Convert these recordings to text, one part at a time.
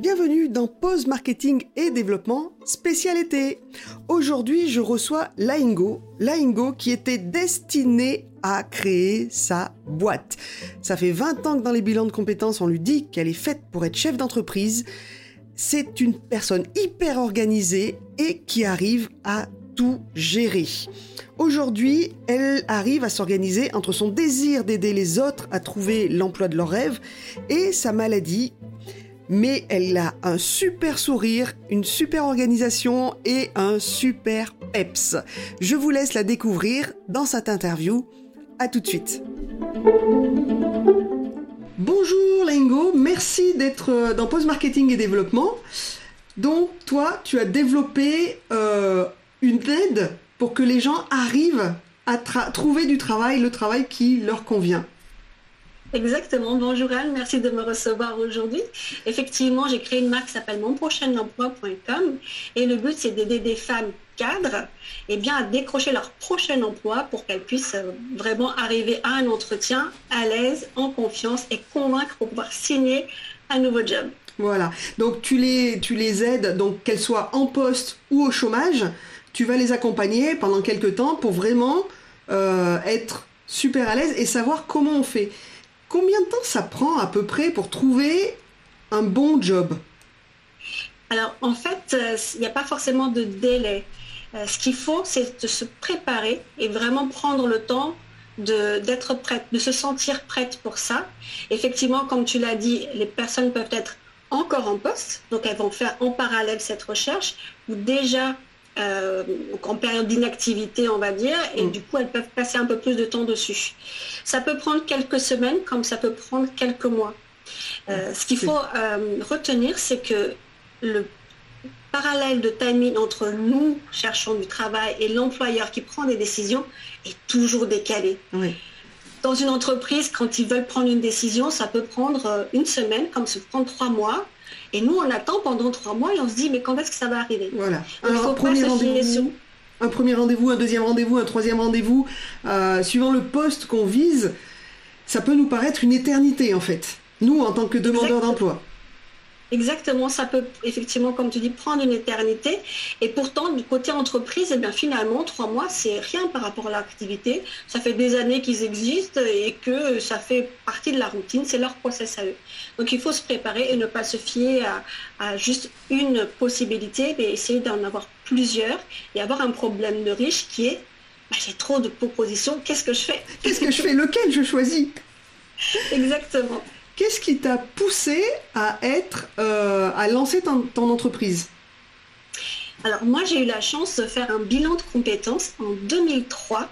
Bienvenue dans Pause Marketing et Développement spécialité. Aujourd'hui, je reçois Laingo, Laingo qui était destiné à créer sa boîte. Ça fait 20 ans que dans les bilans de compétences, on lui dit qu'elle est faite pour être chef d'entreprise. C'est une personne hyper organisée et qui arrive à tout gérer. Aujourd'hui, elle arrive à s'organiser entre son désir d'aider les autres à trouver l'emploi de leur rêve et sa maladie. Mais elle a un super sourire, une super organisation et un super peps. Je vous laisse la découvrir dans cette interview. À tout de suite. Bonjour Lingo, merci d'être dans Post Marketing et Développement. Donc toi, tu as développé euh, une aide pour que les gens arrivent à trouver du travail, le travail qui leur convient. Exactement. Bonjour Anne, merci de me recevoir aujourd'hui. Effectivement, j'ai créé une marque qui s'appelle monprochainemploi.com et le but c'est d'aider des femmes cadres eh bien, à décrocher leur prochain emploi pour qu'elles puissent euh, vraiment arriver à un entretien à l'aise, en confiance et convaincre pour pouvoir signer un nouveau job. Voilà. Donc tu les, tu les aides, donc qu'elles soient en poste ou au chômage, tu vas les accompagner pendant quelques temps pour vraiment euh, être super à l'aise et savoir comment on fait. Combien de temps ça prend à peu près pour trouver un bon job? Alors en fait, euh, il n'y a pas forcément de délai. Euh, ce qu'il faut, c'est de se préparer et vraiment prendre le temps d'être prête, de se sentir prête pour ça. Effectivement, comme tu l'as dit, les personnes peuvent être encore en poste, donc elles vont faire en parallèle cette recherche, ou déjà euh, en période d'inactivité, on va dire, et mm. du coup, elles peuvent passer un peu plus de temps dessus. Ça peut prendre quelques semaines, comme ça peut prendre quelques mois. Euh, ce qu'il faut euh, retenir, c'est que le parallèle de timing entre nous cherchons du travail et l'employeur qui prend des décisions est toujours décalé. Dans une entreprise, quand ils veulent prendre une décision, ça peut prendre une semaine, comme ça peut prendre trois mois. Et nous, on attend pendant trois mois et on se dit, mais quand est-ce que ça va arriver? Voilà. Alors, premier rendez-vous, un premier rendez-vous, un deuxième rendez-vous, un troisième rendez-vous, euh, suivant le poste qu'on vise, ça peut nous paraître une éternité en fait. Nous, en tant que demandeurs d'emploi. Exactement, ça peut effectivement, comme tu dis, prendre une éternité. Et pourtant, du côté entreprise, eh bien, finalement, trois mois, c'est rien par rapport à l'activité. Ça fait des années qu'ils existent et que ça fait partie de la routine. C'est leur process à eux. Donc, il faut se préparer et ne pas se fier à, juste une possibilité, mais essayer d'en avoir plusieurs et avoir un problème de riche qui est bah, j'ai trop de propositions, qu'est-ce que je fais? Qu'est-ce que je fais? Lequel je choisis? Exactement. Qu'est-ce qui t'a poussé à être, euh, à lancer ton, entreprise? Alors moi, j'ai eu la chance de faire un bilan de compétences en 2003.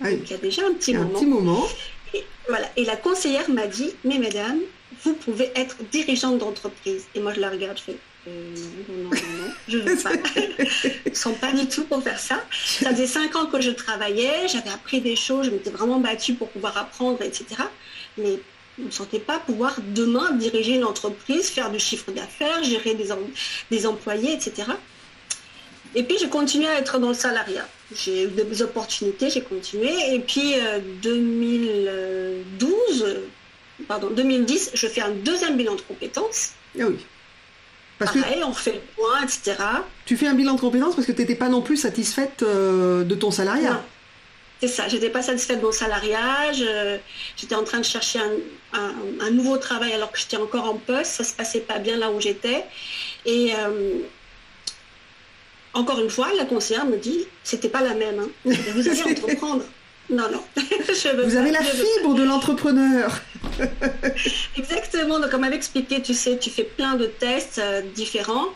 Ah il y a déjà un petit moment. Un petit moment. Et, voilà. Et la conseillère m'a dit, mais mesdames, vous pouvez être dirigeante d'entreprise. Et moi, je la regarde, je fais, euh, non, non, non, je ne veux pas. Sont pas du tout pour faire ça. Ça faisait cinq ans que je travaillais, j'avais appris des choses, je m'étais vraiment battue pour pouvoir apprendre, etc. Mais je ne sentais pas pouvoir demain diriger une entreprise, faire du chiffre d'affaires, gérer des, des employés, etc. Et puis j'ai continué à être dans le salariat. J'ai eu des opportunités, j'ai continué. Et puis 2012, euh, pardon, 2010, je fais un deuxième bilan de compétences. Ah oui. Parce Pareil, on fait le point, etc. Tu fais un bilan de compétences parce que tu n'étais pas non plus satisfaite euh, de ton salariat. C'est ça, j'étais pas satisfaite de mon salariat, j'étais en train de chercher un, nouveau travail alors que j'étais encore en poste, ça se passait pas bien là où j'étais. Et euh, encore une fois, la conseillère me dit, c'était pas la même, hein. vous allez entreprendre. Non, non. vous avez la fibre de l'entrepreneur. Exactement, donc comme m'avait expliqué, tu sais, tu fais plein de tests euh, différents.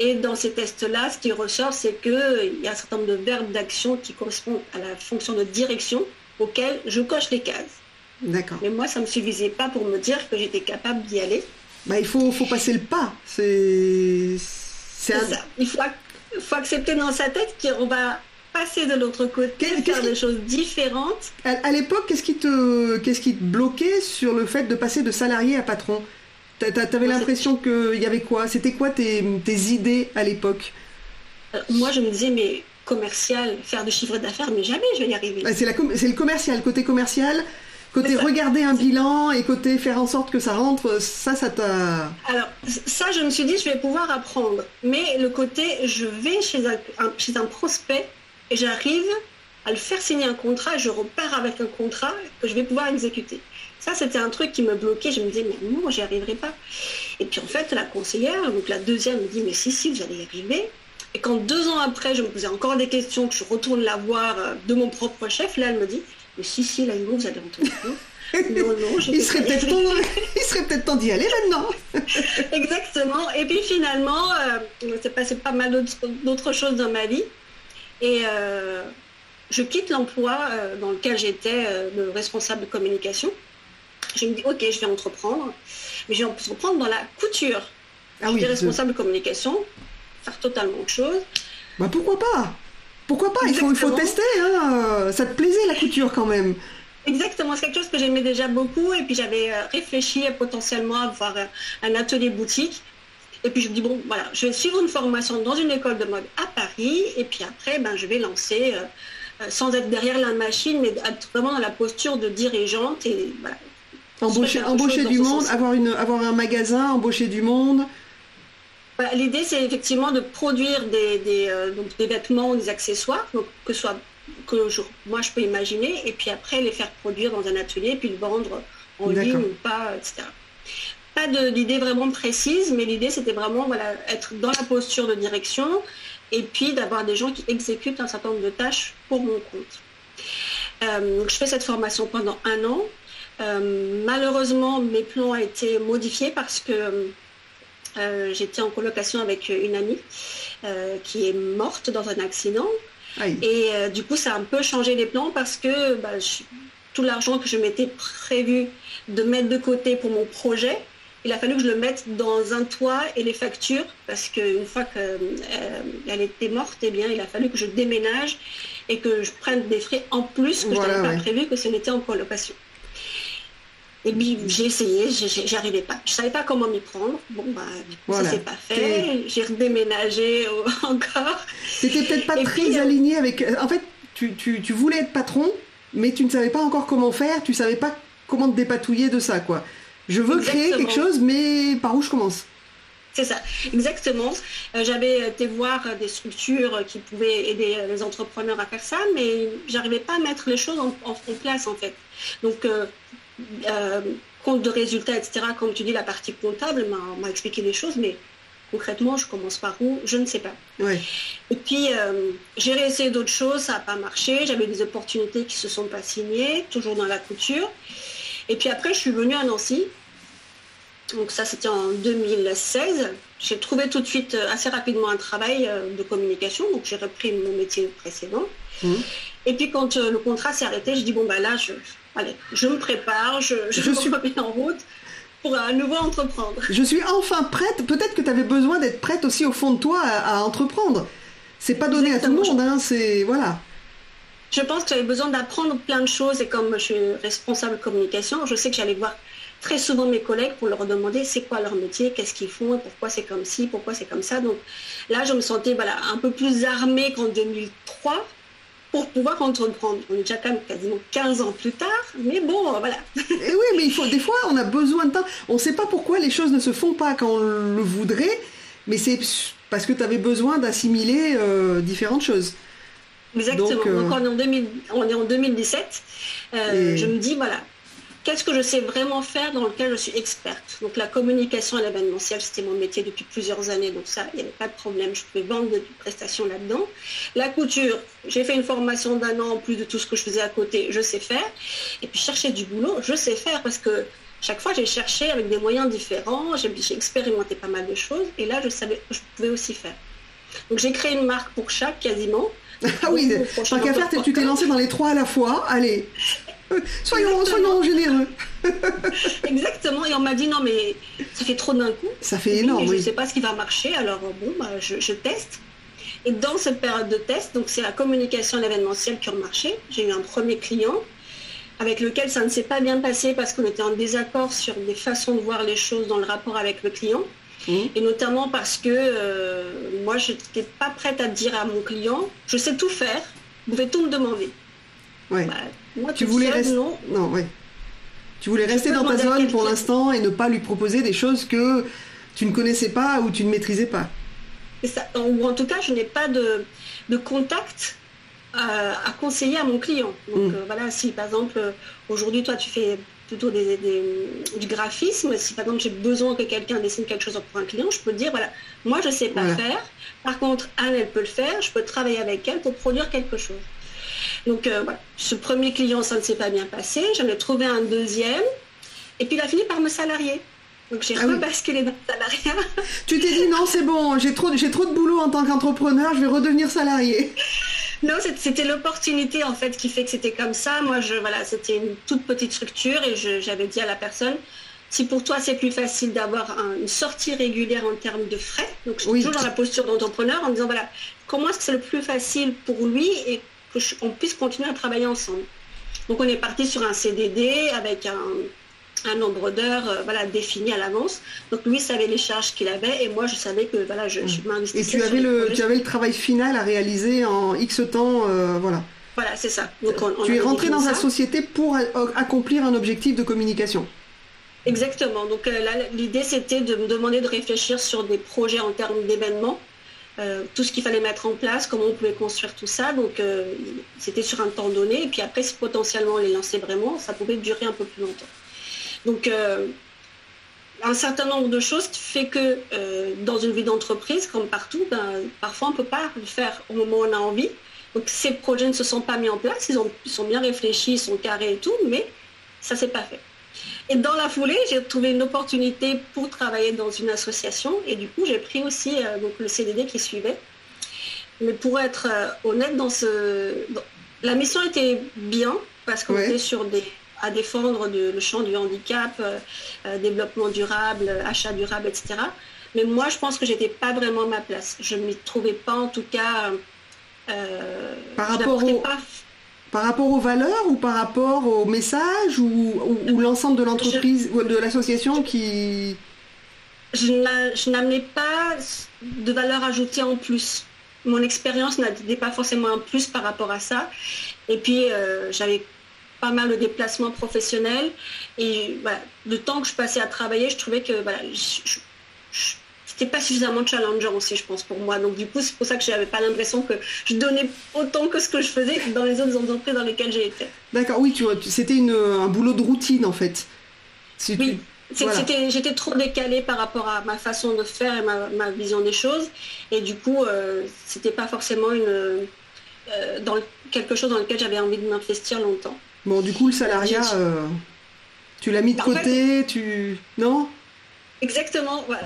Et dans ces tests-là, ce qui ressort, c'est qu'il y a un certain nombre de verbes d'action qui correspondent à la fonction de direction auquel je coche les cases. D'accord. Mais moi, ça ne me suffisait pas pour me dire que j'étais capable d'y aller. Bah, il faut, faut passer le pas. C'est ça. Il faut, faut accepter dans sa tête qu'on va passer de l'autre côté, faire des choses différentes. À, l'époque, qu'est-ce qui, te, qu'est-ce qui te bloquait sur le fait de passer de salarié à patron? T'avais l'impression qu'il y avait quoi? C'était quoi tes, idées à l'époque? Euh, Moi, je me disais, mais commercial, faire du chiffre d'affaires, mais jamais je vais y arriver. c'est le commercial, côté commercial. Côté regarder un bilan et côté faire en sorte que ça rentre, ça, ça t'a... Alors, ça, je me suis dit, je vais pouvoir apprendre. Mais le côté, je vais chez un, chez un prospect et j'arrive à le faire signer un contrat, je repars avec un contrat que je vais pouvoir exécuter. Ça, c'était un truc qui me bloquait. Je me disais, mais non, j'y arriverai pas. Et puis en fait, la conseillère, donc la deuxième, me dit, mais si, si, vous allez y arriver. Et quand deux ans après, je me posais encore des questions, que je retourne la voir euh, de mon propre chef, là, elle me dit, mais si, si, là, vous allez entendre. Non, non, il, serait peut-être temps, il serait peut-être temps d'y aller maintenant. Exactement. Et puis finalement, euh, il s'est passé pas mal d'autres choses dans ma vie. Et euh, je quitte l'emploi euh, dans lequel j'étais le responsable de communication. Je me dis, ok, je vais entreprendre. Mais je vais entreprendre dans la couture. Ah je suis responsable de communication, faire totalement autre chose. Bah pourquoi pas? Pourquoi pas? Il faut, il faut, tester. Hein. Ça te plaisait la couture quand même Exactement, c'est quelque chose que j'aimais déjà beaucoup et puis j'avais euh, réfléchi à potentiellement avoir euh, un atelier boutique. Et puis je me dis, bon, voilà, je vais suivre une formation dans une école de mode à Paris et puis après, ben, je vais lancer euh, sans être derrière la machine, mais être vraiment dans la posture de dirigeante et voilà. Embaucher, embaucher du monde, avoir, une, avoir un magasin, embaucher du monde. Bah, l'idée, c'est effectivement de produire des, des, des vêtements ou des accessoires, donc que soit que moi je peux imaginer, et puis après les faire produire dans un atelier, puis le vendre en ligne ou pas, etc. Pas d'idée vraiment précise, mais l'idée c'était vraiment voilà, être dans la posture de direction et puis d'avoir des gens qui exécutent un certain nombre de tâches pour mon compte. Euh, donc je fais cette formation pendant un an. Euh, malheureusement, mes plans ont été modifiés parce que euh, j'étais en colocation avec une amie qui est morte dans un accident. Et euh, du coup, ça a un peu changé les plans parce que bah, tout l'argent que je m'étais prévu de mettre de côté pour mon projet, il a fallu que je le mette dans un toit et les factures parce qu'une fois qu'elle euh, était morte, eh bien, il a fallu que je déménage et que je prenne des frais en plus que je n'avais pas prévu que ce n'était en colocation. Et puis j'ai essayé, j'y arrivais pas. Je savais pas comment m'y prendre. Bon, bah, ça s'est pas fait. J'ai redéménagé encore. C'était peut-être pas très euh, aligné avec. En fait, tu, tu, voulais être patron, mais tu ne savais pas encore comment faire. Tu savais pas comment te dépatouiller de ça, quoi. Je veux créer quelque chose, mais par où je commence? C'est ça, exactement. Euh, j'avais été voir des structures qui pouvaient aider les entrepreneurs à faire ça, mais j'arrivais pas à mettre les choses en, en place en fait. Donc euh, euh, compte de résultats, etc. Comme tu dis, la partie comptable m'a expliqué les choses, mais concrètement, je commence par où Je ne sais pas. Et puis, euh, j'ai réessayé d'autres choses, ça n'a pas marché. J'avais des opportunités qui ne se sont pas signées, toujours dans la couture. Et puis après, je suis venue à Nancy. Donc ça, c'était en 2016. J'ai trouvé tout de suite, euh, assez rapidement, un travail de communication. Donc j'ai repris mon métier précédent. Mmh. Et puis quand le contrat s'est arrêté, je dis, bon, bah là, je, allez, je me prépare, je, je, suis en route pour à nouveau entreprendre. Je suis enfin prête. Peut-être que tu avais besoin d'être prête aussi au fond de toi à, entreprendre. C'est pas donné à tout le monde, hein, c'est voilà. Je pense que j'avais besoin d'apprendre plein de choses et comme je suis responsable de communication, je sais que j'allais voir très souvent mes collègues pour leur demander c'est quoi leur métier, qu'est-ce qu'ils font, pourquoi c'est comme ci, pourquoi c'est comme ça. Donc là, je me sentais voilà, un peu plus armée qu'en 2003 pour pouvoir entreprendre. On est déjà quand même quasiment 15 ans plus tard, mais bon, voilà. Et eh oui, mais il faut, des fois, on a besoin de temps. On ne sait pas pourquoi les choses ne se font pas quand on le voudrait, mais c'est parce que tu avais besoin d'assimiler euh, différentes choses. Exactement. Donc, euh, on, est en 2000, on est en 2017. Euh, je me dis, voilà, qu'est-ce que je sais vraiment faire dans lequel je suis experte? Donc la communication à l'événementiel, c'était mon métier depuis plusieurs années, donc ça, il n'y avait pas de problème, je pouvais vendre des prestations là-dedans. La couture, j'ai fait une formation d'un an en plus de tout ce que je faisais à côté, je sais faire. Et puis chercher du boulot, je sais faire parce que chaque fois j'ai cherché avec des moyens différents, j'ai expérimenté pas mal de choses et là je savais que je pouvais aussi faire. Donc j'ai créé une marque pour chaque quasiment. Ah oui, tant qu'à faire, tu t'es lancé dans les trois à la fois, allez. Soyons, soyons généreux. Exactement. Et on m'a dit non, mais ça fait trop d'un coup. Ça fait énorme. Je ne sais pas ce qui va marcher. Alors bon, bah, je, teste. Et dans cette période de test, donc c'est la communication l'événementiel qui a marché. J'ai eu un premier client avec lequel ça ne s'est pas bien passé parce qu'on était en désaccord sur des façons de voir les choses dans le rapport avec le client. Mmh. Et notamment parce que euh, moi, je n'étais pas prête à dire à mon client, je sais tout faire, vous pouvez tout me demander. Ouais. Bah, moi, tu voulais rester. Non, non Tu voulais rester dans ta zone pour l'instant et ne pas lui proposer des choses que tu ne connaissais pas ou tu ne maîtrisais pas. Ça. Ou en tout cas, je n'ai pas de, de contact euh, à, conseiller à mon client. Donc mm. euh, voilà, si par exemple, aujourd'hui, toi, tu fais plutôt des, du graphisme, si par exemple j'ai besoin que quelqu'un dessine quelque chose pour un client, je peux dire, voilà, moi je ne sais pas faire, par contre, Anne, elle peut le faire, je peux travailler avec elle pour produire quelque chose. Donc euh, voilà, ce premier client, ça ne s'est pas bien passé, j'en ai trouvé un deuxième, et puis il a fini par me salarier. Donc j'ai ah rebasculé dans le salariat. Tu t'es dit non, c'est bon, j'ai trop, j'ai trop de boulot en tant qu'entrepreneur, je vais redevenir salarié. Non, c'était l'opportunité en fait qui fait que c'était comme ça. Moi, je, voilà, c'était une toute petite structure et j'avais dit à la personne, si pour toi c'est plus facile d'avoir une sortie régulière en termes de frais, donc je suis toujours dans la posture d'entrepreneur en disant voilà, comment est-ce que c'est le plus facile pour lui et qu'on puisse continuer à travailler ensemble. Donc on est parti sur un CDD avec un, un nombre d'heures euh, voilà, défini à l'avance. Donc lui savait les charges qu'il avait et moi je savais que voilà, je, je m'investissais. Et tu avais, le, tu avais le travail final à réaliser en X temps, euh, voilà. Voilà, c'est ça. tu es rentré dans la société pour accomplir un objectif de communication. Exactement. Donc euh, là, l'idée c'était de me demander de réfléchir sur des projets en termes d'événements. Tout ce qu'il fallait mettre en place, comment on pouvait construire tout ça. Donc c'était sur un temps donné. Et puis après, si potentiellement on les lançait vraiment, ça pouvait durer un peu plus longtemps. Donc, euh, un certain nombre de choses fait que euh, dans une vie d'entreprise, comme partout, ben, parfois on ne peut pas le faire au moment où on a envie. Donc ces projets ne se sont pas mis en place, ils, ont, sont bien réfléchis, ils sont carrés et tout, mais ça ne s'est pas fait. Et dans la foulée, j'ai trouvé une opportunité pour travailler dans une association et du coup j'ai pris aussi euh, donc, le CDD qui suivait. Mais pour être honnête, dans ce... la mission était bien parce qu'on était sur des à défendre le champ du handicap, euh, euh, développement durable, achat durable, etc. Mais moi, je pense que j'étais pas vraiment à ma place. Je ne m'y trouvais pas, en tout cas. Euh, par, rapport par rapport aux valeurs ou par rapport au message ou, l'ensemble de l'entreprise ou de l'association qui. Je n'amenais pas de valeur ajoutée en plus. Mon expérience n'était pas forcément un plus par rapport à ça. Et puis, j'avais pas mal de déplacements professionnels. Et le temps que je passais à travailler, je trouvais que voilà, c'était pas suffisamment challengeant aussi, je pense, pour moi. Donc du coup, c'est pour ça que j'avais pas l'impression que je donnais autant que ce que je faisais dans les autres entreprises dans lesquelles j'ai été. D'accord, oui, tu vois, c'était un boulot de routine en fait. oui. J'étais trop décalée par rapport à ma façon de faire et ma, vision des choses. Et du coup, euh, c'était pas forcément une, euh, dans quelque chose dans lequel j'avais envie de m'investir longtemps. Bon, du coup, le salariat, euh, tu l'as mis de côté, tu... Non? Exactement. Voilà.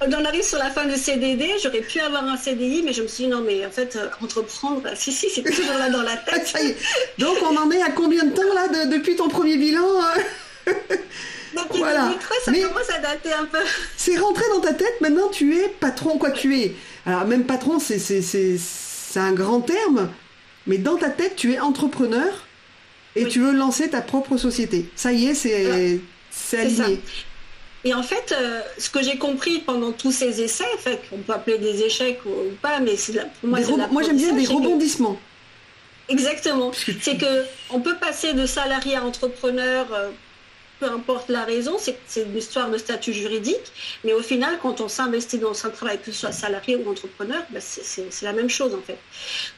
On arrive sur la fin du CDD. J'aurais pu avoir un CDI, mais je me suis dit non, mais en fait, euh, entreprendre, si, si, c'est toujours là dans la tête. Donc, on en est à combien de temps là depuis ton premier bilan Donc, voilà. ça commence à dater un peu. C'est rentré dans ta tête. Maintenant, tu es patron, quoi tu es. Alors, même patron, c'est un grand terme, mais dans ta tête, tu es entrepreneur et tu veux lancer ta propre société. Ça y est, c'est aligné. Et en fait, euh, ce que j'ai compris pendant tous ces essais, en fait, on peut appeler des échecs ou, pas, mais c'est pour moi, moi j'aime bien des rebondissements. Exactement. C'est que on peut passer de salarié à entrepreneur euh, peu importe la raison, c'est une histoire de statut juridique, mais au final, quand on s'investit dans un travail, que ce soit salarié ou entrepreneur, ben, c'est la même chose en fait.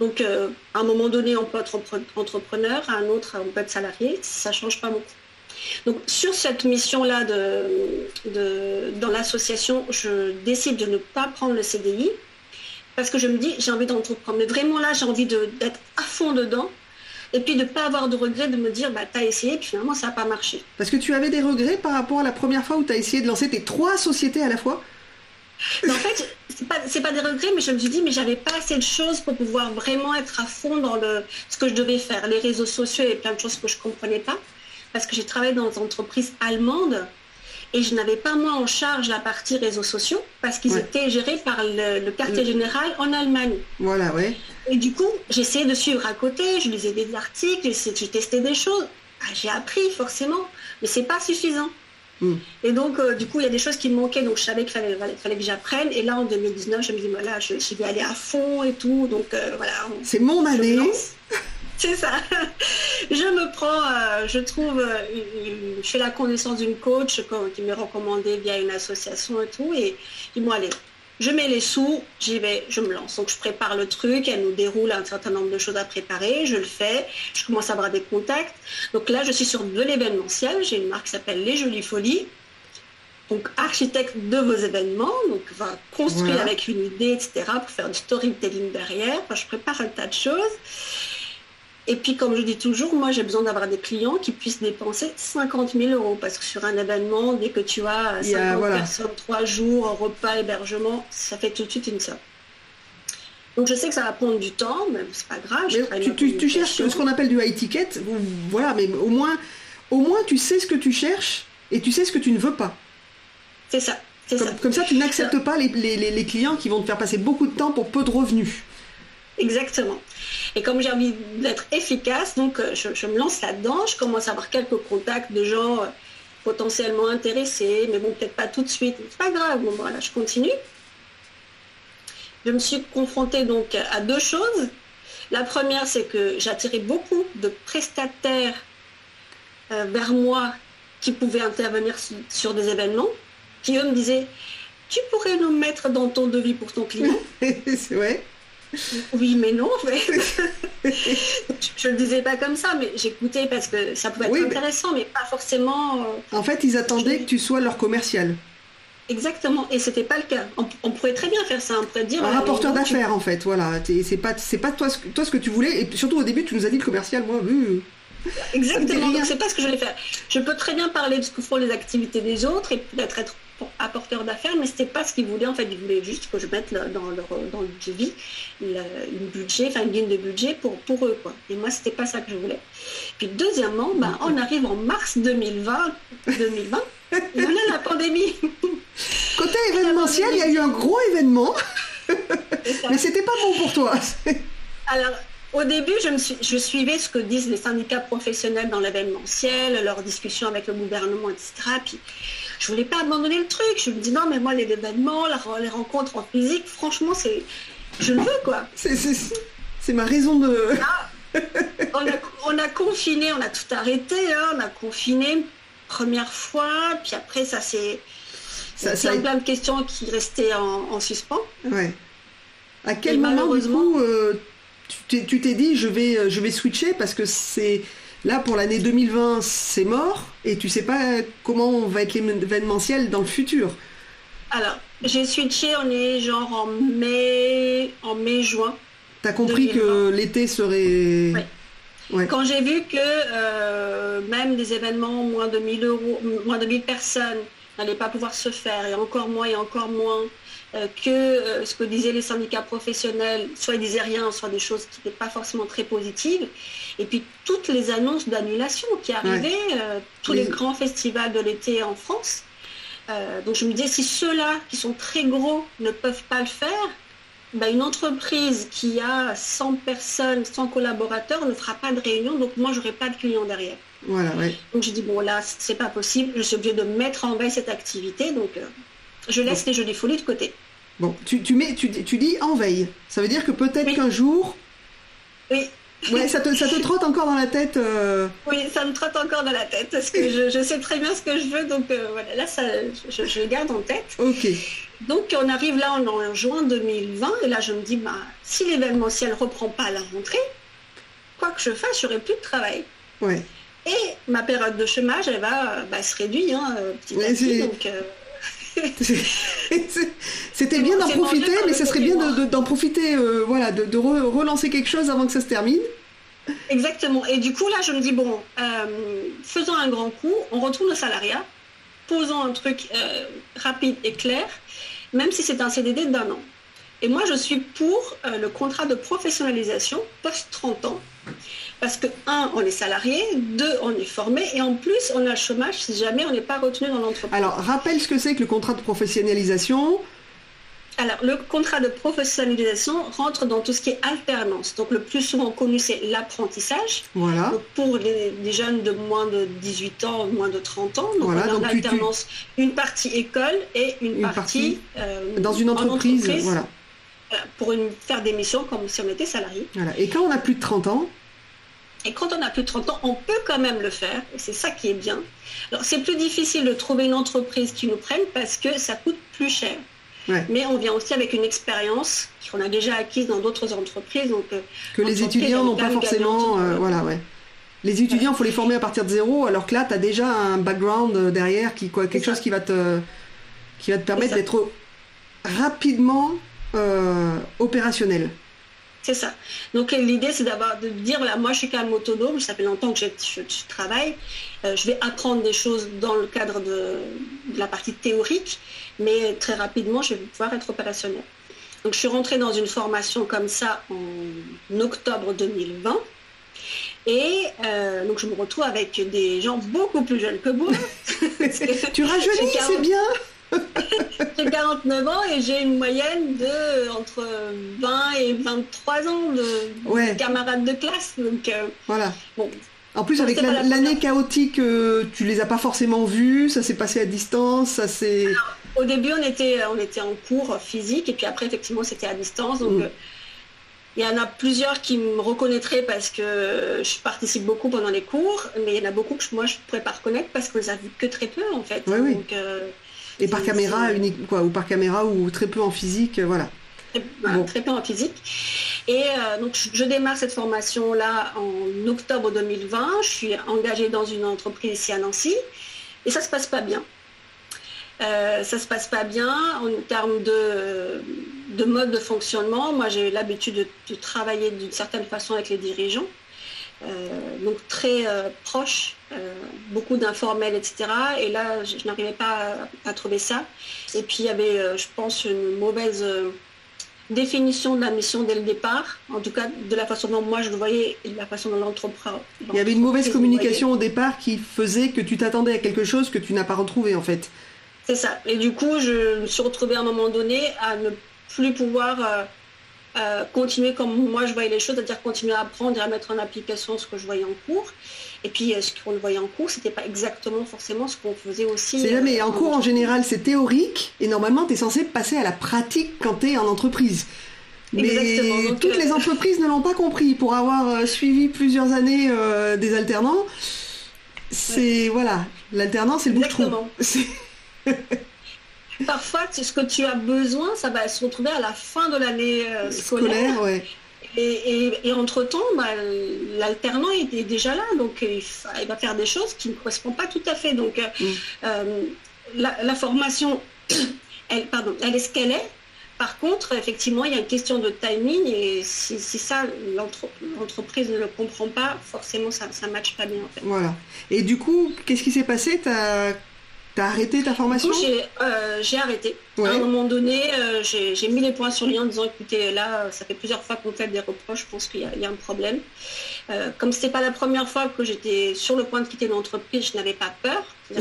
Donc, euh, à un moment donné, on peut être entrepreneur, à un autre, on peut être salarié, ça ne change pas beaucoup. Donc, sur cette mission-là de, dans l'association, je décide de ne pas prendre le CDI parce que je me dis, j'ai envie d'entreprendre. Mais vraiment là, j'ai envie d'être à fond dedans et puis de ne pas avoir de regrets, de me dire, bah, tu as essayé, puis finalement, ça n'a pas marché. Parce que tu avais des regrets par rapport à la première fois où tu as essayé de lancer tes trois sociétés à la fois? En fait, c'est pas, pas des regrets, mais je me suis dit, mais j'avais pas assez de choses pour pouvoir vraiment être à fond dans le, ce que je devais faire. Les réseaux sociaux, et plein de choses que je comprenais pas. Parce que j'ai travaillé dans des entreprises allemandes et je n'avais pas moi en charge la partie réseaux sociaux parce qu'ils étaient gérés par le, quartier général en Allemagne. Voilà, ouais. Et du coup, j'essayais de suivre à côté, je lisais des articles, j'ai testé des choses. Ah, j'ai appris forcément, mais c'est pas suffisant. Hmm. Et donc, euh, du coup, il y a des choses qui me manquaient, donc je savais qu'il fallait, fallait, que j'apprenne. Et là, en 2019, je me dis, voilà, je, vais aller à fond et tout. Donc, euh, voilà. C'est mon année. C'est ça. Je me prends, euh, je trouve, euh, je fais la connaissance d'une coach qui m'est recommandée via une association et tout. Et dis-moi, allez, je mets les sous, j'y vais, je me lance. Donc je prépare le truc, elle nous déroule un certain nombre de choses à préparer, je le fais, je commence à avoir des contacts. Donc là, je suis sur de l'événementiel, j'ai une marque qui s'appelle Les Jolies Folies. Donc architecte de vos événements, donc va construire avec une idée, etc., pour faire du storytelling derrière. je prépare un tas de choses. Et puis, comme je dis toujours, moi, j'ai besoin d'avoir des clients qui puissent dépenser 50 000 euros. Parce que sur un événement, dès que tu as 50 personnes, 3 jours, repas, hébergement, ça fait tout de suite une somme. Donc, je sais que ça va prendre du temps, mais c'est pas grave. tu, cherches ce qu'on appelle du high ticket. Voilà, mais au moins, au moins, tu sais ce que tu cherches et tu sais ce que tu ne veux pas. C'est ça. Comme ça. comme ça, tu n'acceptes pas les, les clients qui vont te faire passer beaucoup de temps pour peu de revenus. Exactement. Et comme j'ai envie d'être efficace, donc euh, je, me lance là-dedans, je commence à avoir quelques contacts de gens euh, potentiellement intéressés, mais bon, peut-être pas tout de suite. C'est pas grave, bon voilà, je continue. Je me suis confrontée donc à deux choses. La première, c'est que j'attirais beaucoup de prestataires euh, vers moi qui pouvaient intervenir sur, des événements, qui eux me disaient, tu pourrais nous mettre dans ton devis pour ton client. Oui, mais non. je ne le disais pas comme ça, mais j'écoutais parce que ça pouvait être intéressant, mais... pas forcément. Euh, en fait, ils attendaient que tu sois leur commercial. Exactement, et c'était pas le cas. On, pourrait très bien faire ça, on pourrait dire. Un rapporteur d'affaires, en fait, voilà. C'est pas, c'est pas toi, toi ce que tu voulais, et surtout au début, tu nous as dit le commercial, moi, vu. Exactement, c'est pas ce que je voulais faire. Je peux très bien parler de ce que font les activités des autres et peut-être être apporteur d'affaires, mais c'était pas ce qu'ils voulaient. En fait, ils voulaient juste que je mette dans, leur, dans le devis une budget, enfin une ligne de budget pour, pour eux. Quoi. Et moi, c'était pas ça que je voulais. Puis deuxièmement, ben, on arrive en mars 2020, 2020 il y a la pandémie. Côté événementiel, il y a eu un gros événement, mais c'était pas bon pour toi. Alors, au début, je, me suis, je, suivais ce que disent les syndicats professionnels dans l'événementiel, leurs discussions avec le gouvernement, etc. Puis je voulais pas abandonner le truc. Je me dis non, mais moi, les événements, les rencontres en physique, franchement, c'est, je le veux, quoi. C'est ma raison de. Ah, on, a, confiné, on a tout arrêté, hein. on a confiné première fois, puis après, ça s'est. Ça, ça plein de questions qui restaient en, suspens. Ouais. À quel moment, du coup, euh, tu t'es dit, je vais, euh, je vais switcher parce que c'est Là, pour l'année 2020, c'est mort et tu sais pas comment va être l'événementiel dans le futur. Alors, j'ai switché, on est genre en mai, en mai-juin. T'as compris que l'été serait. Oui. Quand j'ai vu que euh, même des événements moins de 1000 euros, moins de 1000 personnes n'allaient pas pouvoir se faire, et encore moins et encore moins, que euh, ce que disaient les syndicats professionnels, soit ils disaient rien, soit des choses qui n'étaient pas forcément très positives. Et puis toutes les annonces d'annulation qui arrivaient, euh, tous les grands festivals de l'été en France. donc je me disais, si ceux-là, qui sont très gros, ne peuvent pas le faire, ben, une entreprise qui a 100 personnes, 100 collaborateurs ne fera pas de réunion, donc moi, j'aurai pas de clients derrière. Voilà, Donc je dis, bon là, c'est pas possible, je suis obligée de mettre en veille cette activité, donc je laisse les jolies folies de côté. Bon, tu, tu, mets, tu, tu dis en veille. Ça veut dire que peut-être qu'un jour. Oui. Ouais, ça te, ça te trotte encore dans la tête euh. Oui, ça me trotte encore dans la tête parce que je, je sais très bien ce que je veux, donc euh, voilà, là, ça, je, je, garde en tête. Ok. Donc on arrive là en, en juin 2020 et là je me dis, bah, si l'événementiel reprend pas à la rentrée, quoi que je fasse, j'aurai plus de travail. Ouais. Et ma période de chômage, elle va bah, se réduire hein, petit à petit. Donc, euh, C'était bien d'en profiter, mais ce serait bien d'en profiter, euh, voilà, de, relancer quelque chose avant que ça se termine. Exactement. Et du coup, là, je me dis, bon, euh, faisons un grand coup, on retourne au salariat, posons un truc euh, rapide et clair, même si c'est un CDD d'un an. Et moi, je suis pour le contrat de professionnalisation post-30 ans. Parce que, un, on est salarié, deux, on est formé, et en plus, on a le chômage si jamais on n'est pas retenu dans l'entreprise. Alors, rappelle ce que c'est que le contrat de professionnalisation. Alors, le contrat de professionnalisation rentre dans tout ce qui est alternance. Donc, le plus souvent connu, c'est l'apprentissage. Voilà. pour les, jeunes de moins de 18 ans, moins de 30 ans. Donc, voilà, on a alternance, une partie école et une, partie, euh, dans une entreprise. Voilà. Pour une, faire des missions comme si on était salarié. Voilà. Et quand on a plus de 30 ans Et quand on a plus de 30 ans, on peut quand même le faire. C'est ça qui est bien. Alors, c'est plus difficile de trouver une entreprise qui nous prenne parce que ça coûte plus cher. Mais on vient aussi avec une expérience qu'on a déjà acquise dans d'autres entreprises. Donc, euh, que les étudiants n'ont pas forcément. Euh, voilà, ouais. Les étudiants, il faut les former à partir de zéro, alors que là, tu as déjà un background euh, derrière, qui, quoi, quelque chose qui va te, qui va te permettre d'être rapidement opérationnel. C'est ça. Donc l'idée, c'est d'avoir de dire, voilà, moi je suis quand même autonome, ça fait longtemps que je, travaille, euh, je vais apprendre des choses dans le cadre de, la partie théorique, mais très rapidement, je vais pouvoir être opérationnel. Donc je suis rentrée dans une formation comme ça en octobre 2020. Et euh, donc je me retrouve avec des gens beaucoup plus jeunes que moi. tu rajeunis, c'est bien j'ai 49 ans et j'ai une moyenne de entre 20 et 23 ans de, camarades de classe. Donc, euh, voilà. Bon. En plus, avec l'année chaotique, euh, tu les as pas forcément vus, ça s'est passé à distance, ça s'est... Au début, on était, on était en cours physique et puis après, effectivement, c'était à distance. Donc, mm. euh, il y en a plusieurs qui me reconnaîtraient parce que je participe beaucoup pendant les cours, mais il y en a beaucoup que moi je ne pourrais pas reconnaître parce que je les vus que très peu en fait. Donc, et par caméra unique, quoi, ou par caméra ou très peu en physique, euh, voilà. Très peu en physique. Et euh, donc je démarre cette formation là en octobre 2020. Je suis engagée dans une entreprise ici à Nancy et ça se passe pas bien. Euh, ça se passe pas bien en termes de, de mode de fonctionnement. Moi j'ai l'habitude de, travailler d'une certaine façon avec les dirigeants. Donc très proche euh, beaucoup d'informels, etc. Et là, je, n'arrivais pas à, trouver ça. Et puis, il y avait, euh, je pense, une mauvaise euh, définition de la mission dès le départ, en tout cas de la façon dont moi je le voyais et de la façon dont l'entreprise. Il y avait une mauvaise communication au départ qui faisait que tu t'attendais à quelque chose que tu n'as pas retrouvé en fait. C'est ça. Et du coup, je me suis retrouvée à un moment donné à ne plus pouvoir continuer comme moi je voyais les choses, c'est-à-dire continuer à apprendre et à mettre en application ce que je voyais en cours. Et puis, euh, ce qu'on voyait en cours, c'était pas exactement forcément ce qu'on faisait aussi. C'est jamais. Euh, en cours, en général, c'est théorique. Et normalement, tu es censé passer à la pratique quand tu es en entreprise. Mais toutes les euh, entreprises ne l'ont pas compris. Pour avoir suivi plusieurs années des alternants, c'est voilà, l'alternant c'est le bouche-trou. Parfois, ce que tu as besoin, ça va se retrouver à la fin de l'année scolaire. scolaire ouais. Et, entre-temps, bah, l'alternant est déjà là, donc il, va faire des choses qui ne correspondent pas tout à fait. Donc euh, mm. euh, la, formation, elle, pardon, elle est ce qu'elle est. Par contre, effectivement, il y a une question de timing et si, ça, l'entreprise ne le comprend pas, forcément, ça ne matche pas bien. Voilà. Et du coup, qu'est-ce qui s'est passé? T'as arrêté ta formation? euh, J'ai arrêté. À un moment donné, euh, j'ai mis les points sur les en disant écoutez, là, ça fait plusieurs fois qu'on fait des reproches, je pense qu'il y, a un problème. Euh, comme ce n'était pas la première fois que j'étais sur le point de quitter l'entreprise, je n'avais pas peur.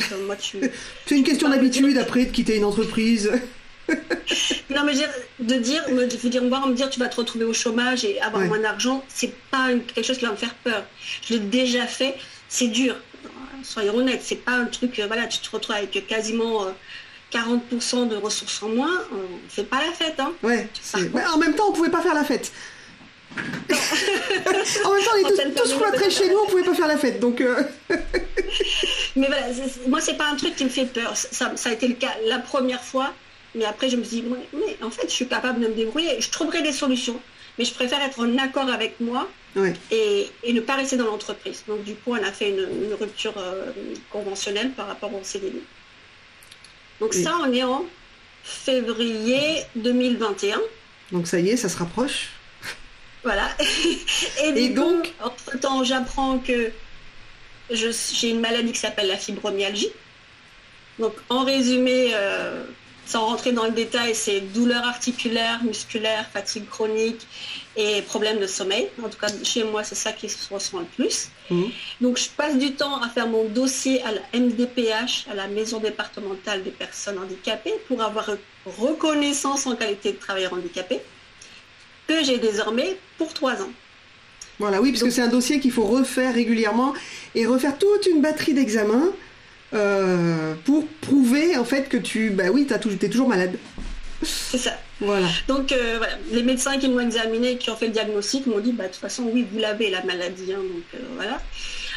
C'est une question d'habitude après de quitter une entreprise. non, mais de dire, me, de dire, voir, me dire tu vas te retrouver au chômage et avoir moins d'argent, c'est pas quelque chose qui va me faire peur. Je l'ai déjà fait, c'est dur soyons honnêtes, c'est pas un truc, euh, voilà, tu te retrouves avec quasiment 40% euh, de ressources en moins, on fait pas la fête. Hein. Ouais, en même temps, on pouvait pas faire la fête. en même temps, on est tous, tous chez nous, on pouvait pas faire la fête, donc. Euh. mais voilà, moi, c'est pas un truc qui me fait peur. Ça, a été le cas la première fois, mais après, je me suis dit, mais en fait, je suis capable de me débrouiller, je trouverai des solutions mais je préfère être en accord avec moi et, ne pas rester dans l'entreprise. Donc du coup, on a fait une, rupture euh, conventionnelle par rapport au CDD. Donc ça, on est en février 2021. Donc ça y est, ça se rapproche. Voilà. et, donc, entre-temps, j'apprends que j'ai une maladie qui s'appelle la fibromyalgie. Donc en résumé, euh, sans rentrer dans le détail, c'est douleurs articulaires, musculaires, fatigue chronique et problèmes de sommeil. En tout cas, chez moi, c'est ça qui se ressent le plus. Mmh. Donc, je passe du temps à faire mon dossier à la MDPH, à la Maison départementale des personnes handicapées, pour avoir reconnaissance en qualité de travailleur handicapé, que j'ai désormais pour trois ans. Voilà, oui, parce que c'est un dossier qu'il faut refaire régulièrement et refaire toute une batterie d'examens euh, pour prouver en fait que tu, bah oui, tu es toujours malade. C'est ça. Voilà. Donc euh, voilà, les médecins qui m'ont examiné, qui ont fait le diagnostic, m'ont dit, bah, de toute façon, oui, vous l'avez la maladie. Hein, donc euh, voilà.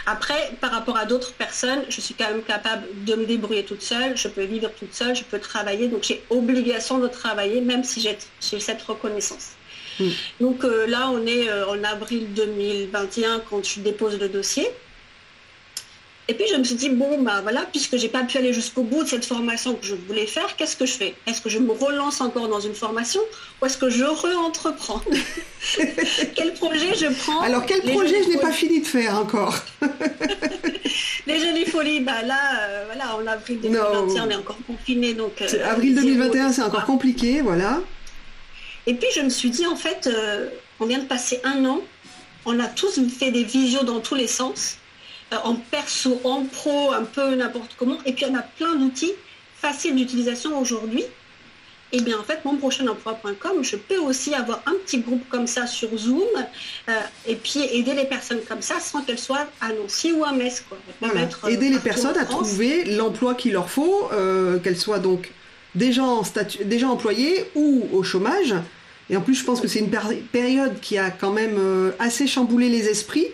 Après, par rapport à d'autres personnes, je suis quand même capable de me débrouiller toute seule, je peux vivre toute seule, je peux travailler, donc j'ai obligation de travailler, même si j'ai cette reconnaissance. Mm. Donc euh, là, on est en avril 2021 quand je dépose le dossier. Et puis je me suis dit, bon, bah voilà, puisque j'ai pas pu aller jusqu'au bout de cette formation que je voulais faire, qu'est-ce que je fais? Est-ce que je me relance encore dans une formation ou est-ce que je re-entreprends? Quel projet je prends? Alors quel projet je n'ai pas fini de faire encore? Les Jolies Folies, bah là, euh, voilà, en avril 2021, on est encore confiné. Donc, euh, avril 2021, c'est encore compliqué, voilà. Et puis je me suis dit, en fait, euh, on vient de passer un an, on a tous fait des visios dans tous les sens. Euh, en perso, en pro, un peu n'importe comment. Et puis on a plein d'outils faciles d'utilisation aujourd'hui. Et bien en fait, mon prochain emploi.com, je peux aussi avoir un petit groupe comme ça sur Zoom euh, et puis aider les personnes comme ça sans qu'elles soient à Nancy ou à Metz. Quoi. Euh, aider les personnes à trouver l'emploi qu'il leur faut, qu'elles soient donc déjà, en statut, déjà employées ou au chômage. Et en plus, je pense que c'est une période qui a quand même assez chamboulé les esprits.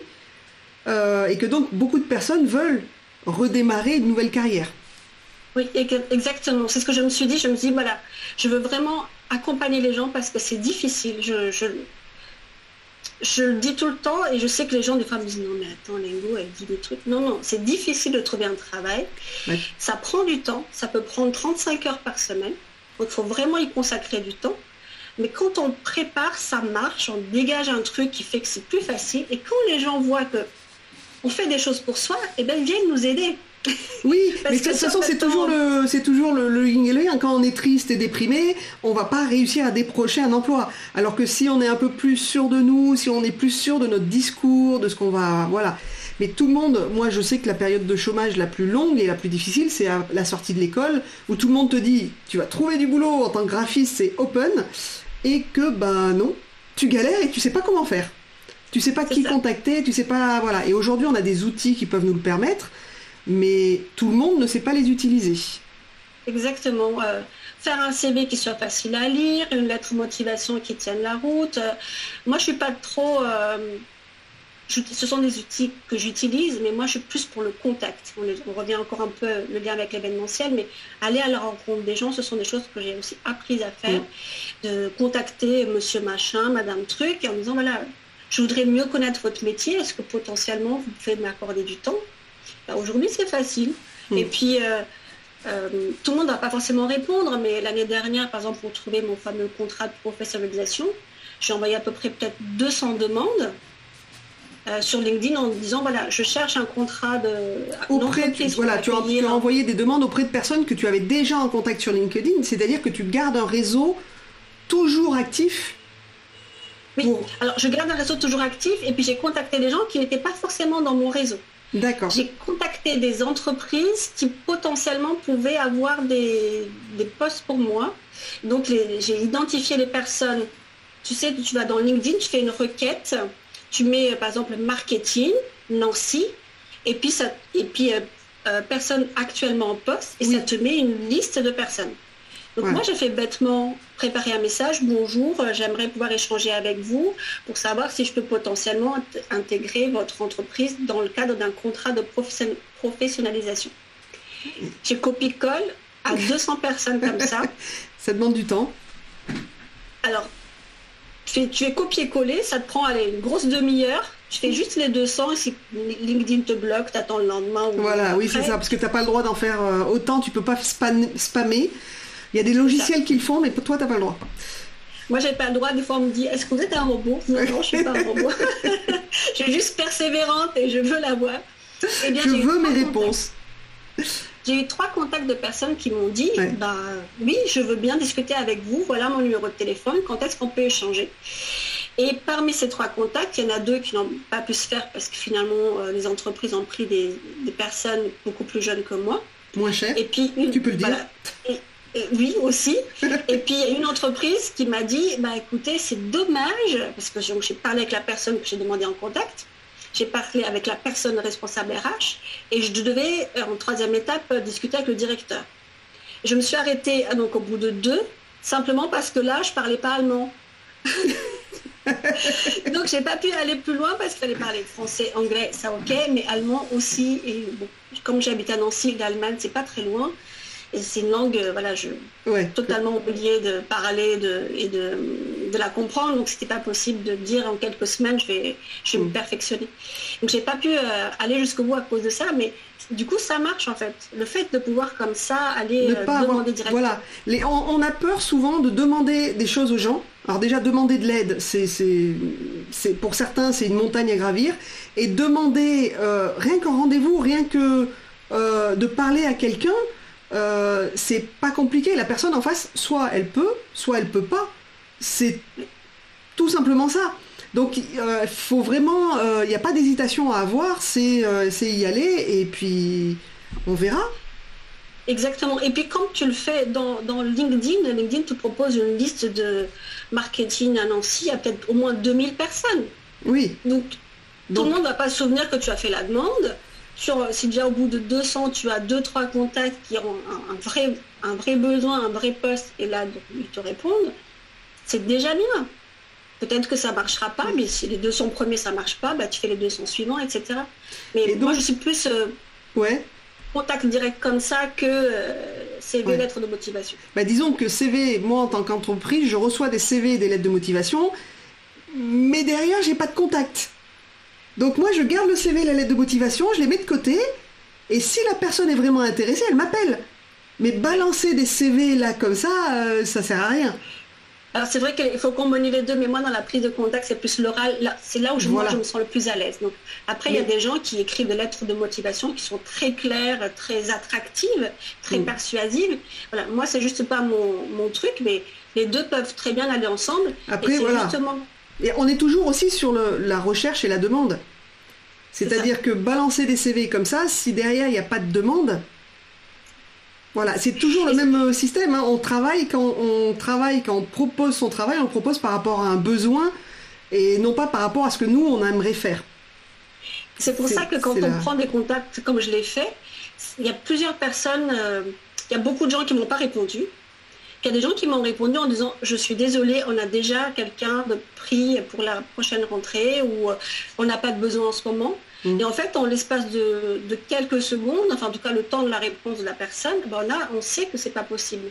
Euh, et que donc beaucoup de personnes veulent redémarrer une nouvelle carrière. Oui, exactement. C'est ce que je me suis dit. Je me dis, voilà, je veux vraiment accompagner les gens parce que c'est difficile. Je, je, je, le dis tout le temps et je sais que les gens des fois me disent, non mais attends, Lingo, elle dit des trucs. Non, non, c'est difficile de trouver un travail. Ça prend du temps. Ça peut prendre 35 heures par semaine. Donc il faut vraiment y consacrer du temps. Mais quand on prépare, ça marche, on dégage un truc qui fait que c'est plus facile. Et quand les gens voient que on fait des choses pour soi, et eh ils viennent nous aider. Oui, mais de toute façon, c'est toujours le, c'est toujours le, le Quand on est triste et déprimé, on va pas réussir à décrocher un emploi. Alors que si on est un peu plus sûr de nous, si on est plus sûr de notre discours, de ce qu'on va, voilà. Mais tout le monde, moi je sais que la période de chômage la plus longue et la plus difficile, c'est à la sortie de l'école, où tout le monde te dit, tu vas trouver du boulot en tant que graphiste, c'est open, et que ben non, tu galères et tu sais pas comment faire. Tu sais pas qui contacter, tu sais pas voilà. Et aujourd'hui, on a des outils qui peuvent nous le permettre, mais tout le monde ne sait pas les utiliser. Exactement. Euh, faire un CV qui soit facile à lire, une lettre motivation qui tienne la route. Euh, moi, je suis pas trop. Euh, ce sont des outils que j'utilise, mais moi, je suis plus pour le contact. On, revient encore un peu le lien avec l'événementiel, mais aller à la rencontre des gens, ce sont des choses que j'ai aussi apprises à faire. De contacter Monsieur Machin, Madame Truc, en disant voilà, je voudrais mieux connaître votre métier. Est-ce que potentiellement vous pouvez m'accorder du temps? Ben, Aujourd'hui, c'est facile. Hmm. Et puis, euh, euh, tout le monde ne va pas forcément répondre, mais l'année dernière, par exemple, pour trouver mon fameux contrat de professionnalisation, j'ai envoyé à peu près peut-être 200 demandes. Euh, sur LinkedIn en disant voilà je cherche un contrat de auprès tu, voilà tu as, tu as, envoyé des demandes auprès de personnes que tu avais déjà en contact sur LinkedIn c'est-à-dire que tu gardes un réseau toujours actif oui, alors je garde un réseau toujours actif et puis j'ai contacté des gens qui n'étaient pas forcément dans mon réseau. D'accord. J'ai contacté des entreprises qui potentiellement pouvaient avoir des, postes pour moi. Donc j'ai identifié les personnes. Tu sais, tu vas dans LinkedIn, tu fais une requête, tu mets par exemple marketing, Nancy, et puis, ça, et puis euh, euh, personne actuellement en poste, et ça te met une liste de personnes. Donc moi, j'ai fait bêtement préparer un message. Bonjour, euh, j'aimerais pouvoir échanger avec vous pour savoir si je peux potentiellement intégrer votre entreprise dans le cadre d'un contrat de professionnalisation. J'ai copie-colle à 200 personnes comme ça. ça demande du temps. Alors, tu fais, copier-coller, ça te prend une grosse demi-heure. Tu fais juste les 200 et si LinkedIn te bloque, tu attends le lendemain. voilà, oui, c'est ça, parce que tu n'as pas le droit d'en faire euh, autant, tu peux pas spammer. Il y a des logiciels qui le font, mais toi, tu n'as pas le droit. Moi, j'ai pas le droit. Des fois, on me dit Est-ce que vous êtes un robot? Non, non, je suis pas un robot. je suis juste persévérante et je veux l'avoir. Eh je veux mes réponses. J'ai eu trois contacts de personnes qui m'ont dit bah, Oui, je veux bien discuter avec vous. Voilà mon numéro de téléphone. Quand est-ce qu'on peut échanger? Et parmi ces trois contacts, il y en a deux qui n'ont pas pu se faire parce que finalement, euh, les entreprises ont pris des, personnes beaucoup plus jeunes que moi. Moins cher. Et puis, tu peux le dire. Euh, oui, aussi. Et puis, il y a une entreprise qui m'a dit, bah, écoutez, c'est dommage, parce que j'ai parlé avec la personne que j'ai demandé en contact, j'ai parlé avec la personne responsable RH, et je devais, euh, en troisième étape, discuter avec le directeur. Je me suis arrêtée, euh, donc au bout de deux, simplement parce que là, je parlais pas allemand. Donc j'ai pas pu aller plus loin parce qu'il fallait parler français, anglais, ça ok, mais allemand aussi. Et comme j'habite à Nancy, l'Allemagne c'est pas très loin. Et c'est une langue, euh, voilà, je totalement oublié de parler de, et de, de la comprendre. Donc c'était pas possible de dire en quelques semaines je vais, je vais me mm. perfectionner. Donc j'ai pas pu euh, aller jusqu'au bout à cause de ça, mais du coup ça marche en fait. Le fait de pouvoir comme ça aller euh, demander directement. Voilà, Les, on, a peur souvent de demander des choses aux gens. Alors déjà demander de l'aide, c'est, c'est, pour certains c'est une montagne à gravir. Et demander rien qu'en rendez-vous, rien que de parler à quelqu'un. Euh, c'est pas compliqué. La personne en face, soit elle peut, soit elle peut pas. C'est tout simplement ça. Donc il euh, faut vraiment, il euh, n'y a pas d'hésitation à avoir, c'est y aller et puis on verra. Exactement. Et puis quand tu le fais dans, dans LinkedIn, LinkedIn te propose une liste de marketing à Nancy, a peut-être au moins 2000 personnes. Oui. Donc, tout le monde ne va pas se souvenir que tu as fait la demande si déjà au bout de 200, tu as deux, trois contacts qui ont un, vrai, un vrai besoin, un vrai poste, et là, ils te répondent, c'est déjà bien. Peut-être que ça ne marchera pas, mais si les 200 premiers, ça ne marche pas, bah, tu fais les 200 suivants, etc. Mais moi, je suis plus euh, ouais. contact direct comme ça que euh, CV, lettres de motivation. Bah, disons que CV, moi, en tant qu'entreprise, je reçois des CV et des lettres de motivation, mais derrière, j'ai pas de contact. Donc moi, je garde le CV et la lettre de motivation, je les mets de côté, et si la personne est vraiment intéressée, elle m'appelle. Mais balancer des CV là comme ça, euh, ça sert à rien. Alors c'est vrai qu'il faut combiner les deux, mais moi dans la prise de contact, c'est plus l'oral. C'est là où je, moi, je me sens le plus à l'aise. Donc après, il y a des gens qui écrivent des lettres de motivation qui sont très claires, très attractives, très mm. persuasives. Voilà, moi c'est juste pas mon, truc, mais les deux peuvent très bien aller ensemble. Après, voilà. Et on est toujours aussi sur la recherche et la demande. C'est-à-dire que balancer des CV comme ça, si derrière il n'y a pas de demande, voilà, c'est toujours le même euh, système. Hein. On travaille quand on travaille, quand on propose son travail, on le propose par rapport à un besoin et non pas par rapport à ce que nous on aimerait faire. C'est pour ça que quand on prend des contacts comme je l'ai fait, il y a plusieurs personnes, euh, il y a beaucoup de gens qui m'ont pas répondu. Il y a des gens qui m'ont répondu en disant je suis désolée, on a déjà quelqu'un de pris pour la prochaine rentrée ou euh, on n'a pas de besoin en ce moment. Mm. Et en fait, en l'espace de, quelques secondes, enfin en tout cas le temps de la réponse de la personne, ben là, on sait que c'est pas possible.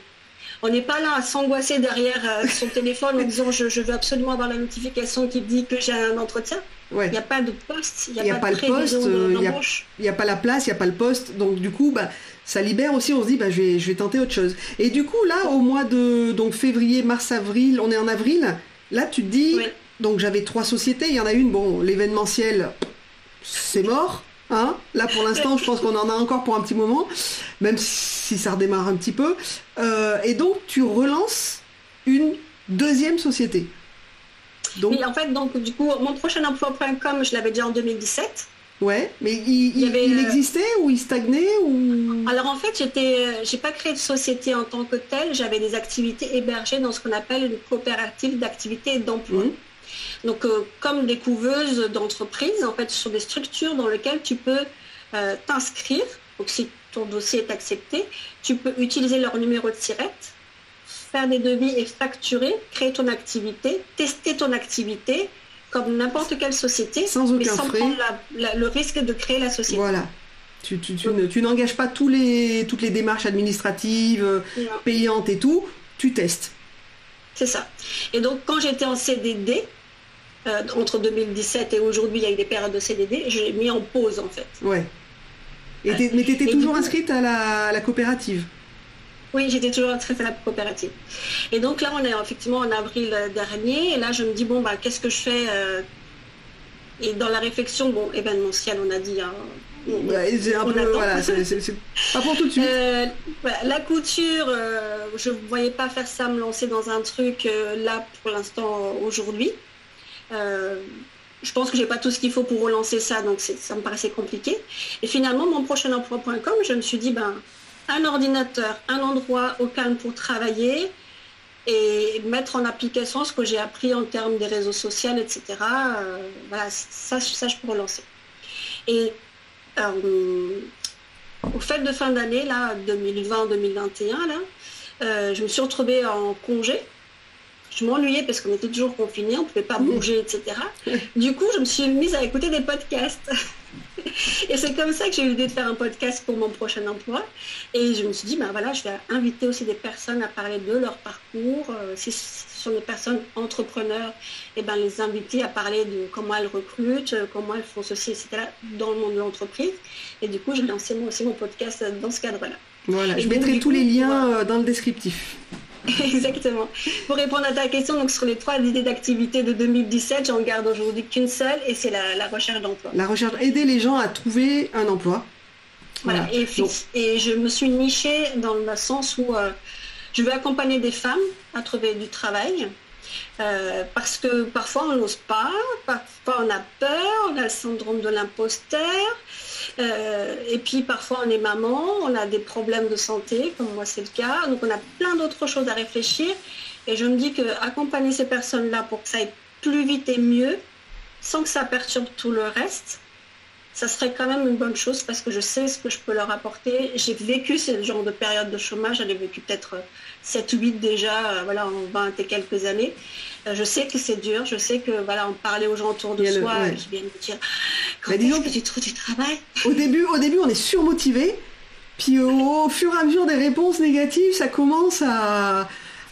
On n'est pas là à s'angoisser derrière euh, son téléphone en disant je, veux absolument avoir la notification qui dit que j'ai un entretien. Il n'y a pas de poste, il n'y a, pas, de le poste, il n'y a, pas la place, il n'y a pas le poste. Donc du coup, bah, ça libère aussi, on se dit bah, je, vais, je vais tenter autre chose. Et du coup, là, au mois de donc, février, mars, avril, on est en avril, là tu te dis, donc j'avais trois sociétés, il y en a une, bon, l'événementiel, c'est mort. Hein Là, pour l'instant, je pense qu'on en a encore pour un petit moment, même si ça redémarre un petit peu. Euh, et donc, tu relances une deuxième société. Donc... Oui, en fait, donc, du coup, mon prochain emploi.com, je l'avais déjà en 2017. Ouais, mais il, euh, existait ou il stagnait ou? Alors en fait, j'étais, euh, j'ai pas créé de société en tant que telle. J'avais des activités hébergées dans ce qu'on appelle une coopérative d'activité et d'emploi. Mmh. Donc, euh, comme des couveuses d'entreprise, en fait, ce sont des structures dans lesquelles tu peux euh, t'inscrire. Donc, si ton dossier est accepté, tu peux utiliser leur numéro de sirette, faire des devis et facturer, créer ton activité, tester ton activité comme n'importe quelle société, sans aucun mais prendre le risque de créer la société. Voilà. Tu, tu n'engages pas tous les, toutes les démarches administratives, payantes et tout, tu testes. C'est ça. Et donc, quand j'étais en CDD, euh, entre 2017 et aujourd'hui, il y a eu des périodes de CDD, j'ai mis en pause en fait. Ouais. Et mais tu étais toujours inscrite à la, coopérative? Oui, j'étais toujours inscrite à la coopérative. Et donc là, on est effectivement en avril dernier, et là, je me dis, bon, bah, qu'est-ce que je fais euh, Et dans la réflexion, bon, événementiel, on a dit, hein, c'est un peu, voilà, c'est pas pour tout de suite. Euh, la couture, je ne voyais pas faire ça, me lancer dans un truc là pour l'instant aujourd'hui. Euh, je pense que j'ai pas tout ce qu'il faut pour relancer ça, donc ça me paraissait compliqué. Et finalement, mon prochain emploi.com, je me suis dit, ben, un ordinateur, un endroit au calme pour travailler et mettre en application ce que j'ai appris en termes des réseaux sociaux, etc. Euh, voilà, ça, ça, je peux relancer. Et euh, au fait de fin d'année, là, 2020-2021, là, je me suis retrouvée en congé je m'ennuyais parce qu'on était toujours confinés, on ne pouvait pas bouger, etc. Du coup, je me suis mise à écouter des podcasts. Et c'est comme ça que j'ai eu l'idée de faire un podcast pour mon prochain emploi. Et je me suis dit, ben voilà, je vais inviter aussi des personnes à parler de leur parcours. Euh, si ce sont des personnes entrepreneurs, et eh ben les inviter à parler de comment elles recrutent, euh, comment elles font ceci, etc. dans le monde de l'entreprise. Et du coup, j'ai lancé moi aussi mon podcast dans ce cadre-là. Voilà, je mettrai tous les liens euh, dans le descriptif. Exactement. Pour répondre à ta question, donc sur les trois idées d'activité de 2017, j'en garde aujourd'hui qu'une seule et c'est la, recherche d'emploi. La recherche, aider les gens à trouver un emploi. Voilà. Et, et, je me suis nichée dans le sens où euh, je veux accompagner des femmes à trouver du travail. Euh, parce que parfois on n'ose pas, parfois on a peur, on a le syndrome de l'imposteur, euh, et puis parfois on est maman, on a des problèmes de santé, comme moi c'est le cas, donc on a plein d'autres choses à réfléchir. Et je me dis que accompagner ces personnes-là pour que ça aille plus vite et mieux, sans que ça perturbe tout le reste, ça serait quand même une bonne chose parce que je sais ce que je peux leur apporter. J'ai vécu ce genre de période de chômage, j'en ai vécu peut-être 7 ou 8 déjà, euh, voilà, en 20 et quelques années. Euh, je sais que c'est dur, je sais que voilà, en parler aux gens autour de soi qui viennent me dire quand est-ce que tu trouves du travail? Au début, au début, on est surmotivé, puis au, fur et à mesure des réponses négatives, ça commence à,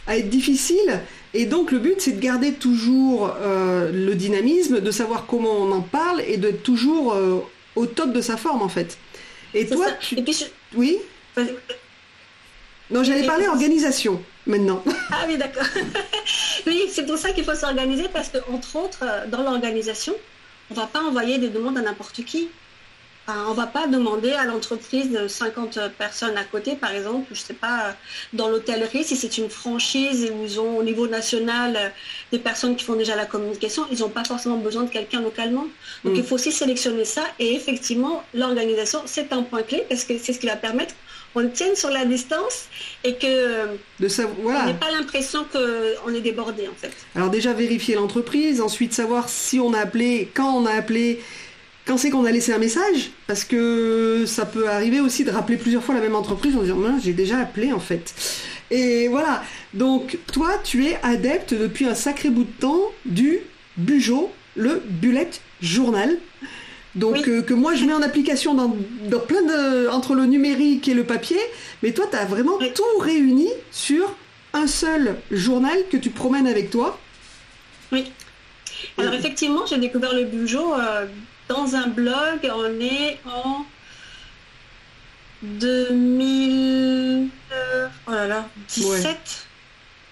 être difficile. Et donc le but, c'est de garder toujours euh, le dynamisme, de savoir comment on en parle et de toujours au top de sa forme en fait. Et toi, tu... oui Non, j'allais parler organisation maintenant. Ah oui, d'accord. oui, c'est pour ça qu'il faut s'organiser parce que entre autres, euh, dans l'organisation, on ne va pas envoyer des demandes à n'importe qui on ne va pas demander à l'entreprise de 50 personnes à côté, par exemple, je ne sais pas, dans l'hôtellerie, si c'est une franchise et où ils ont au niveau national euh, des personnes qui font déjà la communication, ils n'ont pas forcément besoin de quelqu'un localement. Donc mm. il faut aussi sélectionner ça et effectivement, l'organisation, c'est un point clé parce que c'est ce qui va permettre qu'on tienne sur la distance et que de on n'ait pas l'impression qu'on est débordé en fait. Alors déjà vérifier l'entreprise, ensuite savoir si on a appelé, quand on a appelé, quand c'est qu'on a laissé un message, parce que ça peut arriver aussi de rappeler plusieurs fois la même entreprise en disant j'ai déjà appelé en fait. Et voilà. Donc toi, tu es adepte depuis un sacré bout de temps du Bujo, le bullet journal. Donc euh, que moi je mets en application dans, plein de entre le numérique et le papier, mais toi tu as vraiment tout réuni sur un seul journal que tu promènes avec toi. Oui. Alors effectivement, j'ai découvert le Bujo euh, dans un blog, on est en 2017.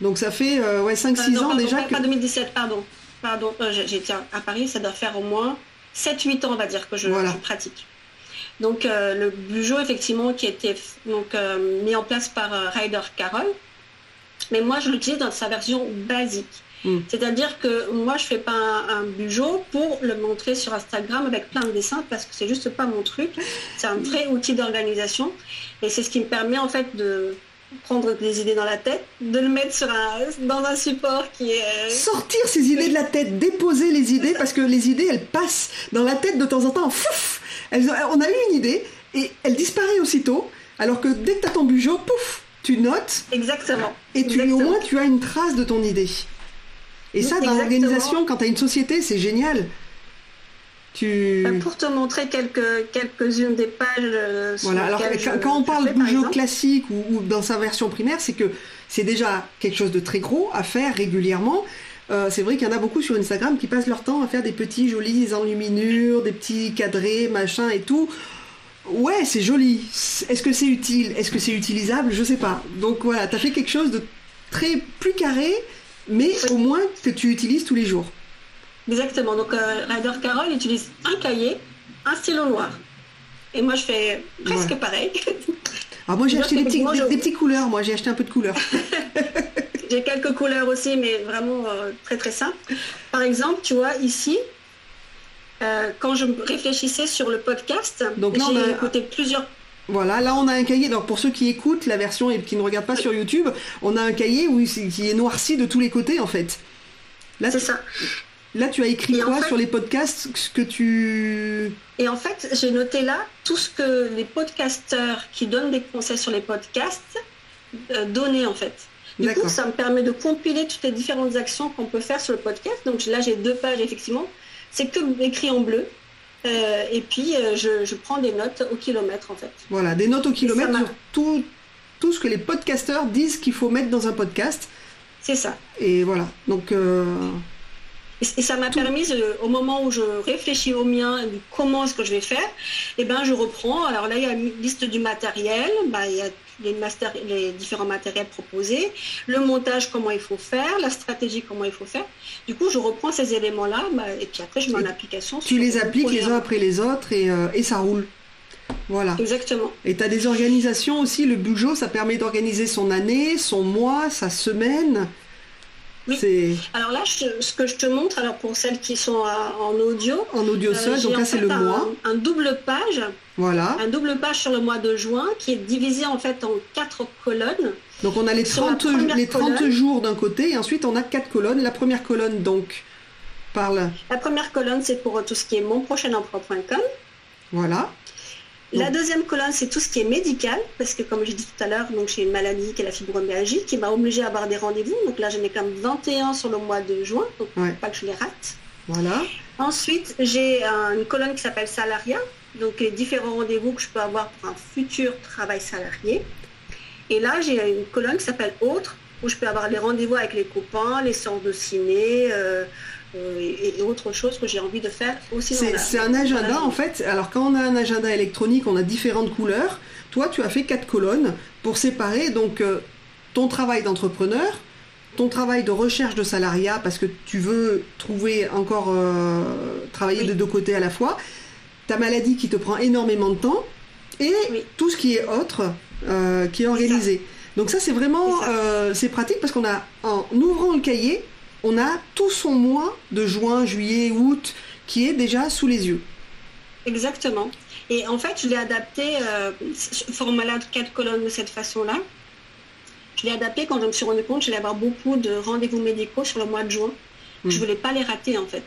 Donc ça fait euh, ouais, 5-6 ans déjà. Pas 2017, pardon. Pardon, euh, j'étais à Paris, ça doit faire au moins 7-8 ans, on va dire, que je, pratique. Donc euh, le bujo, effectivement, qui a été donc, mis en place par Ryder Carroll. Mais moi, je l'utilise dans sa version basique. Mm. C'est-à-dire que moi, je fais pas un, un, pour le montrer sur Instagram avec plein de dessins parce que c'est juste pas mon truc. C'est un vrai outil d'organisation et c'est ce qui me permet en fait de prendre des idées dans la tête, de le mettre sur un, dans un support qui est... Euh, Sortir ces idées de la tête, déposer les idées parce que les idées, elles passent dans la tête de temps en temps. Fouf on a eu une idée et elle disparaît aussitôt alors que dès que tu as ton bujo, pouf, tu notes. Exactement. Et tu, au moins tu as une trace de ton idée. Et ça, dans l'organisation, quand tu as une société, c'est génial. Tu... Bah, pour te montrer quelques, quelques-unes des pages. Euh, voilà, alors quand, on parle de jeu classique ou, dans sa version primaire, c'est que c'est déjà quelque chose de très gros à faire régulièrement. Euh, c'est vrai qu'il y en a beaucoup sur Instagram qui passent leur temps à faire des petits jolis enluminures, des petits cadrés, machin et tout. Ouais, c'est joli. Est-ce que c'est utile? Est-ce que c'est utilisable? Je sais pas. Donc voilà, tu as fait quelque chose de très plus carré, mais au moins que tu utilises tous les jours. Exactement. Donc, euh, Ryder Carroll utilise un cahier, un stylo noir. Et moi, je fais presque pareil. Ah, moi, j'ai acheté des, petits, des, petites couleurs. Moi, j'ai acheté un peu de couleurs. j'ai quelques couleurs aussi, mais vraiment euh, très, très simples. Par exemple, tu vois, ici, euh, quand je réfléchissais sur le podcast, j'ai écouté plusieurs voilà, là on a un cahier. Donc pour ceux qui écoutent la version et qui ne regardent pas sur YouTube, on a un cahier où, qui est noirci de tous les côtés en fait. Là, c'est ça. Là, tu as écrit quoi sur les podcasts ce que tu Et en fait, j'ai noté là tout ce que les podcasteurs qui donnent des conseils sur les podcasts euh, données en fait. Du coup, ça me permet de compiler toutes les différentes actions qu'on peut faire sur le podcast. Donc là, j'ai deux pages effectivement. C'est que écrit en bleu. Euh, et puis, euh, je, prends des notes au kilomètre en fait. Voilà, des notes au kilomètre sur tout, tout ce que les podcasteurs disent qu'il faut mettre dans un podcast. C'est ça. Et voilà. Donc. Et, ça m'a permis, au moment où je réfléchis au mien, comment est-ce que je vais faire, et eh ben, je reprends. Alors là, il y a une liste du matériel, bah, il y a les, les, différents matériels proposés, le montage, comment il faut faire, la stratégie, comment il faut faire. Du coup, je reprends ces éléments-là, bah, et puis après, je mets en application. Tu les appliques les uns après les autres et, euh, et ça roule. Voilà. Exactement. Et tu as des organisations aussi, le Bujo, ça permet d'organiser son année, son mois, sa semaine. Oui. Alors là, ce que je te montre, alors pour celles qui sont en audio. En audio seul, euh, donc là c'est le mois. Un, double page. Voilà. Un double page sur le mois de juin qui est divisé en fait en quatre colonnes. Donc on a les 30, les 30 jours d'un côté et ensuite on a quatre colonnes. La première colonne donc parle. La première colonne c'est pour tout ce qui est monprochainemploi.com. Voilà. La deuxième colonne, c'est tout ce qui est médical, parce que comme je dit tout à l'heure, donc j'ai une maladie qui est la fibromyalgie, qui m'a obligée à avoir des rendez-vous. Donc là, j'en ai quand même 21 sur le mois de juin, donc pas que je les rate. Voilà. Ensuite, j'ai une colonne qui s'appelle salariat, donc les différents rendez-vous que je peux avoir pour un futur travail salarié. Et là, j'ai une colonne qui s'appelle autre, où je peux avoir les rendez-vous avec les copains, les sorts de ciné, euh, euh, et, autre chose que j'ai envie de faire aussi. C'est un agenda en fait. Alors quand on a un agenda électronique, on a différentes couleurs. Toi, tu as fait quatre colonnes pour séparer donc euh, ton travail d'entrepreneur, ton travail de recherche de salariat parce que tu veux trouver encore euh, travailler de deux côtés à la fois, ta maladie qui te prend énormément de temps et tout ce qui est autre qui est organisé. Donc ça c'est vraiment c'est pratique parce qu'on a en ouvrant le cahier on a tout son mois de juin, juillet, août qui est déjà sous les yeux. Exactement. Et en fait, je l'ai adapté, euh, format de quatre colonnes de cette façon-là. Je l'ai adapté quand je me suis rendu compte que j'allais avoir beaucoup de rendez-vous médicaux sur le mois de juin. Je ne hmm. voulais pas les rater en fait.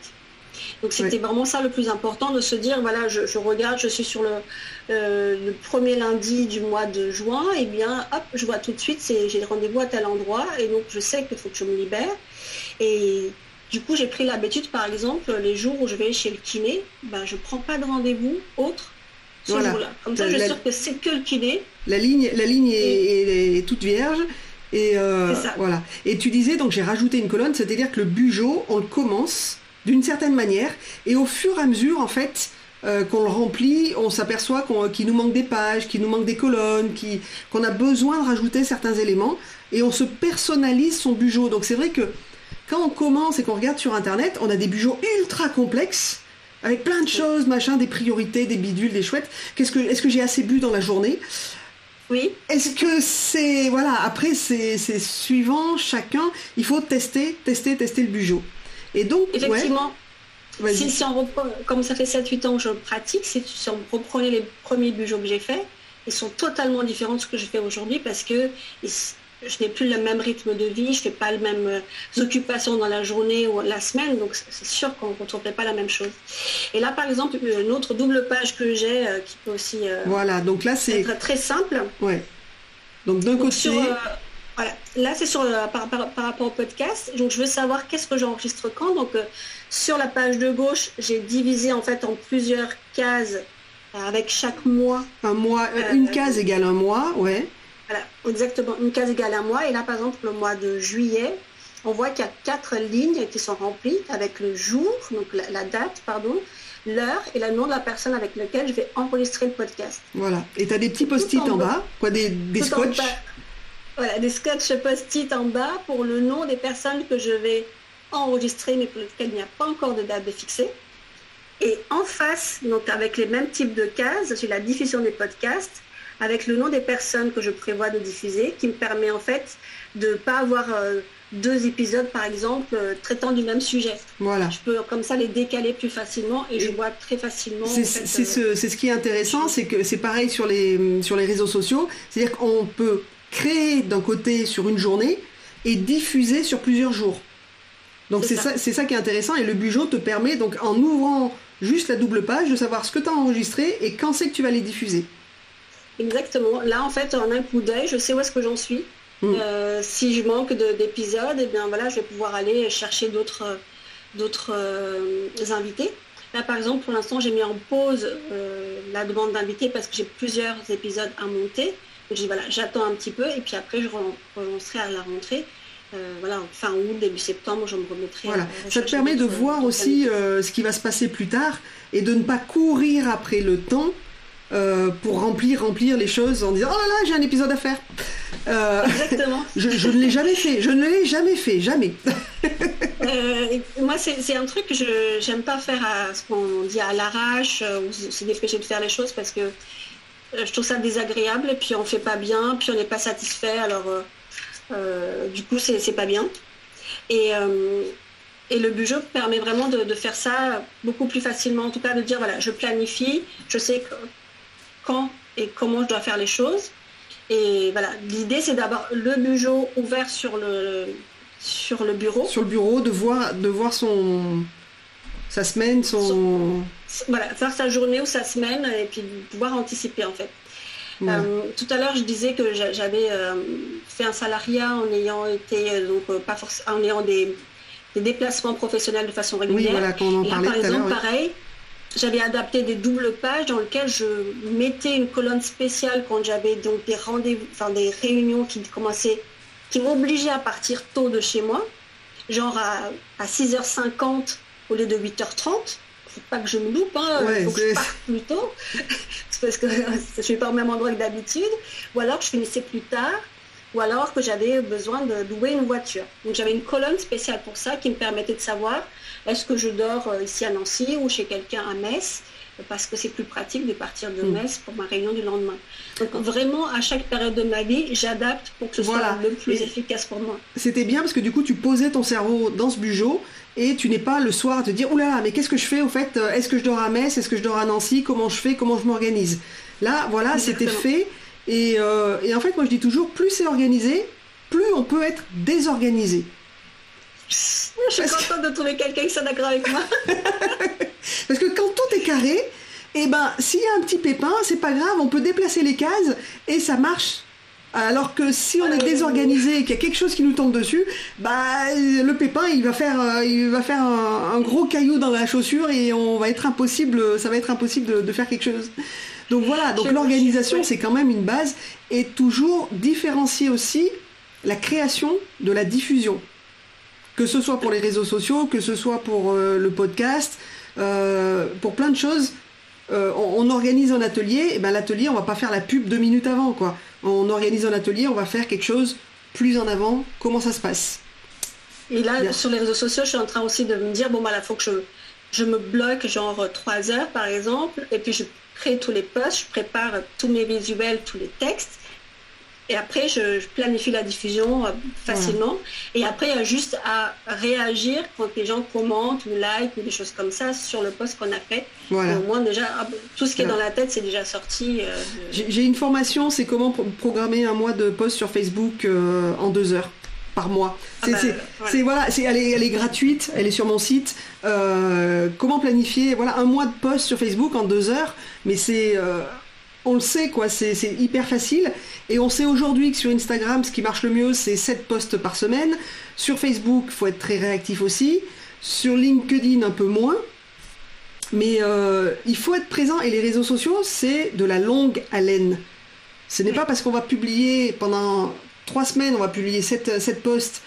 Donc c'était vraiment ça le plus important, de se dire, voilà, je, regarde, je suis sur euh, le, premier lundi du mois de juin, et bien, hop, je vois tout de suite, j'ai rendez-vous à tel endroit, et donc je sais qu'il faut que je me libère. Et du coup, j'ai pris l'habitude, par exemple, les jours où je vais chez le kiné, ben, je ne prends pas de rendez-vous autre ce jour-là. Comme ça, je suis sûre que c'est que le kiné. La ligne, la ligne est, toute vierge. Et euh, voilà. Et tu disais, donc j'ai rajouté une colonne, c'est-à-dire que le bugeot, on le commence d'une certaine manière, et au fur et à mesure, en fait, euh, qu'on le remplit, on s'aperçoit qu'il nous manque des pages, qu'il nous manque des colonnes, qu'on a besoin de rajouter certains éléments, et on se personnalise son bugeot. Donc c'est vrai que quand on commence et qu'on regarde sur Internet, on a des bugeots ultra complexes, avec plein de choses, machin, des priorités, des bidules, des chouettes. Qu'est-ce que, est-ce que j'ai assez bu dans la journée? Oui. Est-ce que c'est, voilà, après c'est, suivant chacun, il faut tester, tester, tester le bugeot. Et donc, effectivement. Si, on comme ça fait 7-8 ans que je pratique, si, on reprenait les premiers bugeots que j'ai faits, ils sont totalement différents de ce que je fais aujourd'hui parce que je n'ai plus le même rythme de vie, je ne fais pas les mêmes euh, occupations dans la journée ou la semaine, donc c'est sûr qu'on ne retrouverait pas la même chose. Et là, par exemple, une autre double page que j'ai euh, qui peut aussi euh, voilà, donc là, c'est... être très simple. Ouais. Donc d'un côté... voilà. Là, c'est sur par, rapport au podcast. Donc, je veux savoir qu'est-ce que j'enregistre quand. Donc, sur la page de gauche, j'ai divisé en fait en plusieurs cases avec chaque mois. Un mois, une case égale un mois, ouais. Voilà, exactement, une case égale à mois. Et là, par exemple, le mois de juillet, on voit qu'il y a quatre lignes qui sont remplies avec le jour, donc la, date, pardon, l'heure et le nom de la personne avec laquelle je vais enregistrer le podcast. Voilà. Et tu as des petits post-it en, bas, quoi, des, des scotch? Voilà, des scotch post-it en bas pour le nom des personnes que je vais enregistrer, mais pour lesquelles il n'y a pas encore de date de fixée. Et en face, donc avec les mêmes types de cases, j'ai la diffusion des podcasts avec le nom des personnes que je prévois de diffuser, qui me permet en fait de ne pas avoir euh, deux épisodes, par exemple, euh, traitant du même sujet. Voilà. Je peux comme ça les décaler plus facilement et je vois très facilement. C'est ce, ce, qui est intéressant, c'est que c'est pareil sur les, sur les réseaux sociaux, c'est-à-dire qu'on peut créer d'un côté sur une journée et diffuser sur plusieurs jours. Donc c'est ça. ça, qui est intéressant et le Bugeot te permet donc en ouvrant juste la double page de savoir ce que tu as enregistré et quand c'est que tu vas les diffuser. exactement. Là, en fait, en un coup d'œil, je sais où est-ce que j'en suis. Mm. Euh, si je manque d'épisodes, eh bien voilà, je vais pouvoir aller chercher d'autres d'autres euh, invités. Là, par exemple, pour l'instant, j'ai mis en pause euh, la demande d'invités parce que j'ai plusieurs épisodes à monter. Donc, voilà, j'attends un petit peu et puis après, je relancerai à la rentrée. voilà, fin août, début septembre, je me remettrai. Voilà. Ça te permet de voir aussi ce qui va se passer plus tard et de ne pas courir après le temps pour remplir, remplir les choses en disant oh là là, j'ai un épisode à faire. Euh, Exactement. je, ne l'ai jamais fait. Je ne l'ai jamais fait, jamais. Euh, moi, c'est un truc que je n'aime pas faire à ce qu'on dit à l'arrache euh, ou se dépêcher de faire les choses parce que je trouve ça désagréable et puis on fait pas bien, puis on n'est pas satisfait. Alors, du coup, c'est pas bien. Et, et le budget permet vraiment de, de, faire ça beaucoup plus facilement. En tout cas, de dire voilà, je planifie, je sais quand et comment je dois faire les choses. Et voilà, l'idée c'est d'avoir le bureau ouvert sur le, sur le bureau. Sur le bureau, de voir, de voir son, sa semaine, son... Voilà, faire sa journée ou sa semaine et puis pouvoir anticiper en fait. Euh, tout à l'heure, je disais que j'avais euh, fait un salariat en ayant été euh, donc pas forcément en ayant des, déplacements professionnels de façon régulière. Oui, voilà, on en parlait par exemple, pareil, j'avais adapté des doubles pages dans lesquelles je mettais une colonne spéciale quand j'avais donc des rendez-vous, enfin des réunions qui commençaient, qui m'obligeaient à partir tôt de chez moi, genre à, 6h50 au lieu de 8h30. Faut pas que je me loupe, hein, il faut que je parte plus tôt, parce que je suis pas au même endroit que d'habitude, ou alors je finissais plus tard, ou alors que j'avais besoin de louer une voiture. Donc j'avais une colonne spéciale pour ça qui me permettait de savoir est-ce que je dors euh, ici à Nancy ou chez quelqu'un à Metz? Parce que c'est plus pratique de partir de hmm. Metz pour ma réunion du lendemain. Donc vraiment, à chaque période de ma vie, j'adapte pour que ce soit le plus efficace pour moi. C'était bien parce que du coup, tu posais ton cerveau dans ce bugeot et tu n'es pas le soir à te dire, oulala, mais qu'est-ce que je fais au fait Est-ce que je dors à Metz Est-ce que je dors à Nancy Comment je fais Comment je m'organise? Là, voilà, c'était fait. Et, euh, et en fait, moi je dis toujours, plus c'est organisé, plus on peut être désorganisé. Je suis contente de trouver quelqu'un qui soit d'accord avec moi. Parce que quand tout est carré, et eh ben, s'il y a un petit pépin, c'est pas grave, on peut déplacer les cases et ça marche. Alors que si on est désorganisé et qu'il y a quelque chose qui nous tombe dessus, bah le pépin il va faire euh, il va faire un, gros caillou dans la chaussure et on va être impossible, ça va être impossible de, faire quelque chose. Donc voilà, donc l'organisation c'est quand même une base et toujours différencier aussi la création de la diffusion que ce soit pour les réseaux sociaux, que ce soit pour euh, le podcast, euh, pour plein de choses. Euh, on, organise un atelier, et ben l'atelier, on va pas faire la pub deux minutes avant, quoi. On organise un atelier, on va faire quelque chose plus en avant. Comment ça se passe? Et là, sur les réseaux sociaux, je suis en train aussi de me dire, bon, bah, là, faut que je, je me bloque genre trois heures, par exemple, et puis je crée tous les posts, je prépare tous mes visuels, tous les textes. Et après, je, planifie la diffusion euh, facilement. Et après, il y a juste à réagir quand les gens commentent ou like ou des choses comme ça sur le post qu'on a fait. Au moins, déjà, ah, tout ce qui est dans la tête, c'est déjà sorti. Euh, j'ai une formation, c'est comment programmer un mois de post sur Facebook euh, en deux heures par mois. Ah c'est bah, voilà, elle est, elle est gratuite, elle est sur mon site. comment planifier voilà un mois de post sur Facebook en deux heures, mais c'est on le sait, quoi, c'est hyper facile. Et on sait aujourd'hui que sur Instagram, ce qui marche le mieux, c'est 7 posts par semaine. Sur Facebook, il faut être très réactif aussi. Sur LinkedIn, un peu moins. Mais euh, il faut être présent. Et les réseaux sociaux, c'est de la longue haleine. Ce n'est pas parce qu'on va publier pendant 3 semaines, on va publier 7, 7 posts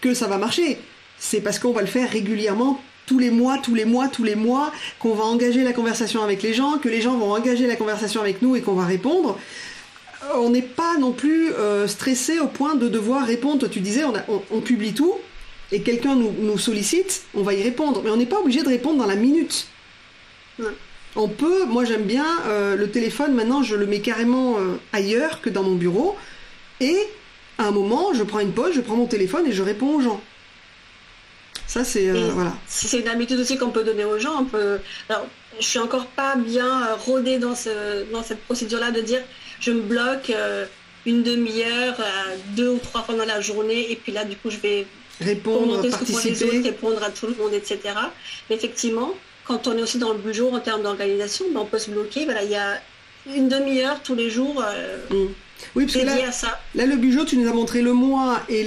que ça va marcher. C'est parce qu'on va le faire régulièrement tous les mois, tous les mois, tous les mois, qu'on va engager la conversation avec les gens, que les gens vont engager la conversation avec nous et qu'on va répondre. On n'est pas non plus euh, stressé au point de devoir répondre. Tu disais, on, publie tout et quelqu'un nous, sollicite, on va y répondre. Mais on n'est pas obligé de répondre dans la minute. On peut, moi j'aime bien euh, le téléphone, maintenant je le mets carrément euh, ailleurs que dans mon bureau. Et à un moment, je prends une pause, je prends mon téléphone et je réponds aux gens. Ça, c'est euh, voilà. C'est une habitude aussi qu'on peut donner aux gens. On peut... Alors, je suis encore pas bien euh, rodée dans, ce, dans cette procédure-là de dire je me bloque euh, une demi-heure, deux ou trois fois dans la journée, et puis là, du coup, je vais répondre, participer, répondre à tout le monde, etc. Mais effectivement, quand on est aussi dans le bureau en termes d'organisation, ben, on peut se bloquer. Voilà, il y a une demi-heure tous les jours. Mm. Oui, parce que là, là, le Bugeot, tu nous as montré le mois et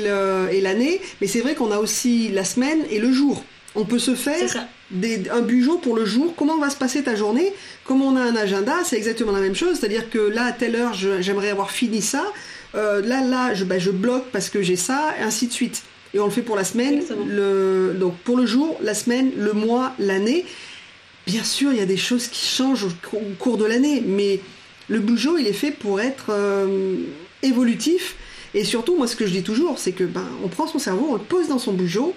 l'année, mais c'est vrai qu'on a aussi la semaine et le jour. On peut se faire un Bugeot pour le jour. Comment va se passer ta journée? Comme on a un agenda, c'est exactement la même chose. C'est-à-dire que là, à telle heure, j'aimerais avoir fini ça. Euh, là, là, je, bah, je bloque parce que j'ai ça, et ainsi de suite. Et on le fait pour la semaine, le, donc pour le jour, la semaine, le mois, l'année. Bien sûr, il y a des choses qui changent au, cours de l'année, mais le Bugeot, il est fait pour être euh, évolutif. Et surtout, moi, ce que je dis toujours, c'est que ben, on prend son cerveau, on le pose dans son Bugeot,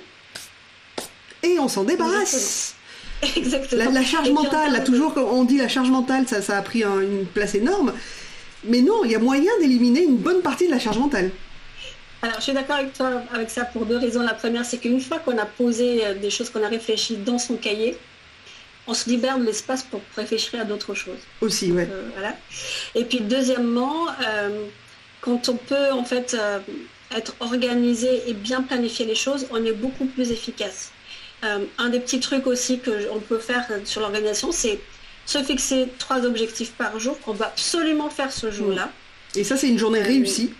et on s'en débarrasse. Exactement. La, charge mentale, là, toujours, on dit la charge mentale, ça, ça a pris une place énorme. Mais non, il y a moyen d'éliminer une bonne partie de la charge mentale. Alors, je suis d'accord avec toi avec ça pour deux raisons. La première, c'est qu'une fois qu'on a posé euh, des choses qu'on a réfléchies dans son cahier, on se libère de l'espace pour réfléchir à d'autres choses. Aussi, ouais. Euh, voilà. Et puis, deuxièmement, euh, quand on peut en fait être organisé et bien planifier les choses, on est beaucoup plus efficace. un des petits trucs aussi qu'on peut faire sur l'organisation, c'est se fixer trois objectifs par jour qu'on va absolument faire ce jour-là. Et ça, c'est une journée réussie.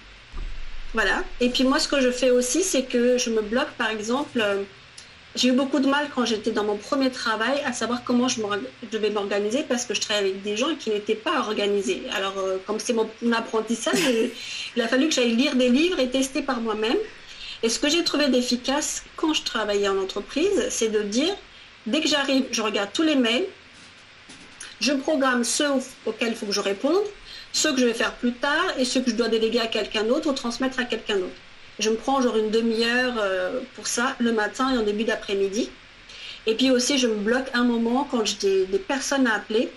Voilà. Et puis moi, ce que je fais aussi, c'est que je me bloque, par exemple, euh, j'ai eu beaucoup de mal quand j'étais dans mon premier travail à savoir comment je, devais m'organiser parce que je travaillais avec des gens qui n'étaient pas organisés. Alors, euh, comme c'est mon, apprentissage, il a fallu que j'aille lire des livres et tester par moi-même. Et ce que j'ai trouvé d'efficace quand je travaillais en entreprise, c'est de dire, dès que j'arrive, je regarde tous les mails, je programme ceux auxquels il faut que je réponde, ce que je vais faire plus tard et ce que je dois déléguer à quelqu'un d'autre ou transmettre à quelqu'un d'autre. Je me prends genre une demi-heure euh, pour ça le matin et en début d'après-midi. Et puis aussi, je me bloque un moment quand j'ai des, personnes à appeler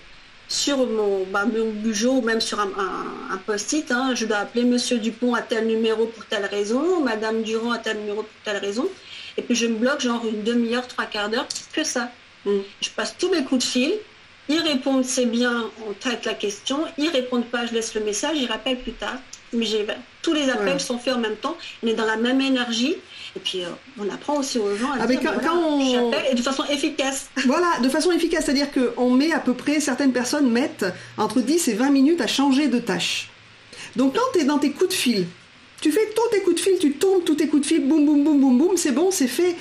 sur mon, bah, bureau ou même sur un, post-it. Hein. Je dois appeler Monsieur Dupont à tel numéro pour telle raison, Madame Durand à tel numéro pour telle raison. Et puis je me bloque genre une demi-heure, trois quarts d'heure, que ça. Mm. Je passe tous mes coups de fil ils répondent, c'est bien, on traite la question. Ils répondent pas, je laisse le message, ils rappellent plus tard. Mais tous les appels sont faits en même temps, on est dans la même énergie. Et puis, euh, on apprend aussi aux gens à dire, quand, on... et de façon efficace. Voilà, de façon efficace, c'est-à-dire qu'on met à peu près, certaines personnes mettent entre 10 et 20 minutes à changer de tâche. Donc quand tu es dans tes coups de fil, tu fais tous tes coups de fil, tu tournes tous tes coups de fil, boum, boum, boum, boum, boum, c'est bon, c'est fait.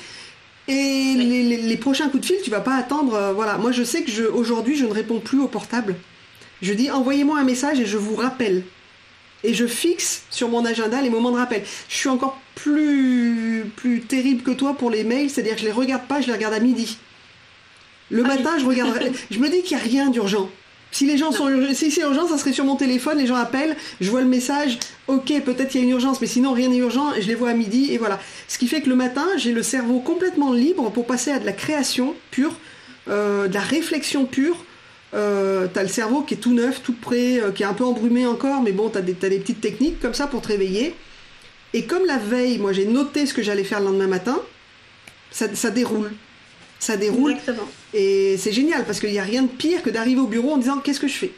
Et les, prochains coups de fil, tu vas pas attendre. Euh, voilà, moi je sais que aujourd'hui je ne réponds plus au portable. Je dis envoyez-moi un message et je vous rappelle. Et je fixe sur mon agenda les moments de rappel. Je suis encore plus, plus terrible que toi pour les mails, c'est-à-dire que je les regarde pas, je les regarde à midi. Le ah matin, je regarde. je me dis qu'il n'y a rien d'urgent. Si les gens sont si c'est urgent, ça serait sur mon téléphone, les gens appellent, je vois le message, ok, peut-être qu'il y a une urgence, mais sinon rien n'est urgent, je les vois à midi, et voilà. Ce qui fait que le matin, j'ai le cerveau complètement libre pour passer à de la création pure, euh, de la réflexion pure. Euh, t'as le cerveau qui est tout neuf, tout prêt, euh, qui est un peu embrumé encore, mais bon, t'as des, as des petites techniques comme ça pour te réveiller. Et comme la veille, moi j'ai noté ce que j'allais faire le lendemain matin, ça déroule ça déroule. Et c'est génial parce qu'il n'y a rien de pire que d'arriver au bureau en disant qu'est-ce que je fais?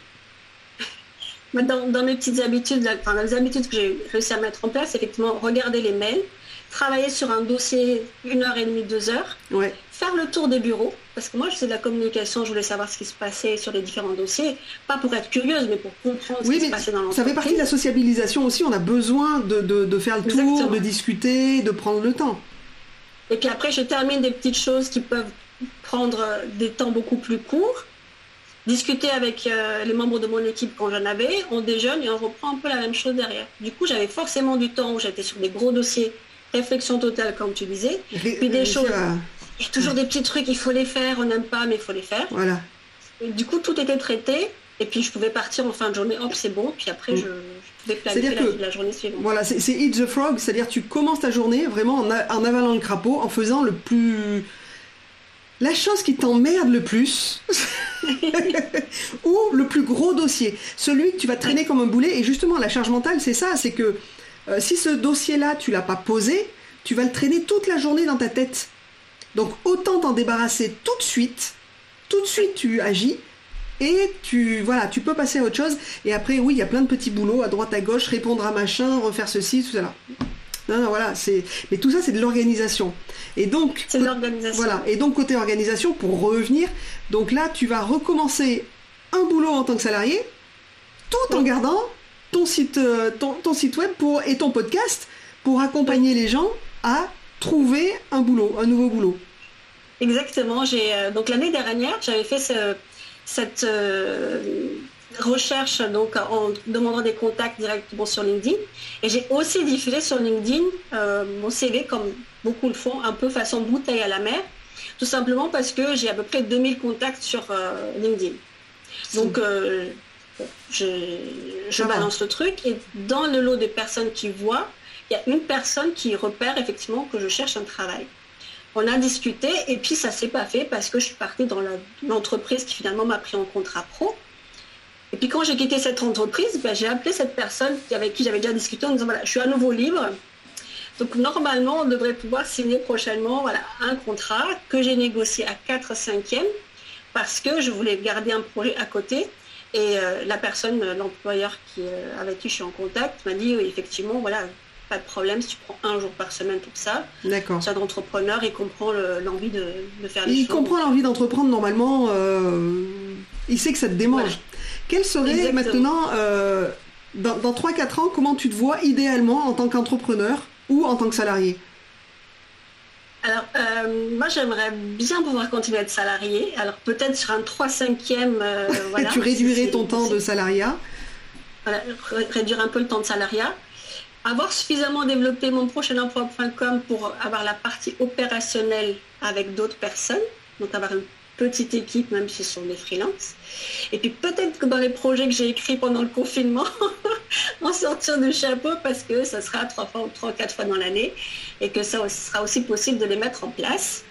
Dans, dans, mes petites habitudes, enfin, dans les habitudes que j'ai réussi à mettre en place, effectivement, regarder les mails, travailler sur un dossier une heure et demie, deux heures, ouais. faire le tour des bureaux, parce que moi je fais de la communication, je voulais savoir ce qui se passait sur les différents dossiers, pas pour être curieuse, mais pour comprendre ce qui se passait dans l'entreprise. Ça fait partie de la sociabilisation aussi, on a besoin de, de, faire le tour, de discuter, de prendre le temps. Et puis après, je termine des petites choses qui peuvent prendre des temps beaucoup plus courts. Discuter avec euh, les membres de mon équipe quand j'en avais, on déjeune et on reprend un peu la même chose derrière. Du coup, j'avais forcément du temps où j'étais sur des gros dossiers, réflexion totale comme tu disais, puis des choses. Il y a toujours des petits trucs, il faut les faire, on n'aime pas, mais il faut les faire. Voilà. du coup, tout était traité. Et puis, je pouvais partir en fin de journée, hop, c'est bon. Puis après, je, pouvais planifier la, journée suivante. Voilà, c'est Eat the Frog, c'est-à-dire tu commences ta journée vraiment en, en, avalant le crapaud, en faisant le plus. La chose qui t'emmerde le plus, ou le plus gros dossier, celui que tu vas traîner comme un boulet. Et justement, la charge mentale, c'est ça, c'est que euh, si ce dossier-là, tu l'as pas posé, tu vas le traîner toute la journée dans ta tête. Donc autant t'en débarrasser tout de suite. Tout de suite, tu agis et tu voilà, tu peux passer à autre chose. Et après, oui, il y a plein de petits boulots à droite à gauche, répondre à machin, refaire ceci, tout ça. Non, non, voilà, c'est. Mais tout ça, c'est de l'organisation. Et donc. C'est de l'organisation. Voilà. Et donc côté organisation, pour revenir, donc là, tu vas recommencer un boulot en tant que salarié. tout en gardant ton site, euh, ton, site web pour, et ton podcast pour accompagner les gens à trouver un boulot, un nouveau boulot. Exactement. J'ai euh, donc l'année dernière, j'avais fait cette recherche donc en demandant des contacts directement sur LinkedIn. Et j'ai aussi diffusé sur LinkedIn mon CV comme beaucoup le font, un peu façon bouteille à la mer. Tout simplement parce que j'ai à peu près 2000 contacts sur euh, LinkedIn. Donc, euh, je, balance le truc et dans le lot des personnes qui voient, il y a une personne qui repère effectivement que je cherche un travail. On a discuté et puis ça s'est pas fait parce que je suis partie dans l'entreprise qui finalement m'a pris en contrat pro. Et puis quand j'ai quitté cette entreprise, ben, j'ai appelé cette personne avec qui j'avais déjà discuté en disant voilà, je suis à nouveau libre, donc normalement, on devrait pouvoir signer prochainement voilà, un contrat que j'ai négocié à 4 cinquièmes parce que je voulais garder un projet à côté. Et euh, la personne, l'employeur qui, euh, avec qui je suis en contact, m'a dit oui, effectivement, voilà, pas de problème si tu prends un jour par semaine pour ça. D'accord. C'est un entrepreneur, il comprend l'envie de, faire les il choses. Il comprend l'envie d'entreprendre normalement. il sait que ça te démange. Quel serait maintenant, dans, dans 3-4 ans, comment tu te vois idéalement en tant qu'entrepreneur ou en tant que salarié? Alors, euh, moi, j'aimerais bien pouvoir continuer à être salarié. Alors, peut-être sur un 3 5 e voilà, tu réduirais ton temps de salariat? Voilà, réduire un peu le temps de salariat. Avoir suffisamment développé mon prochain emploi.com pour avoir la partie opérationnelle avec d'autres personnes. Donc, avoir une petite équipe, même si ce sont des freelances. Et puis peut-être que dans les projets que j'ai écrits pendant le confinement, en sortir du chapeau parce que ça sera trois fois ou trois, quatre fois dans l'année et que ça sera aussi possible de les mettre en place.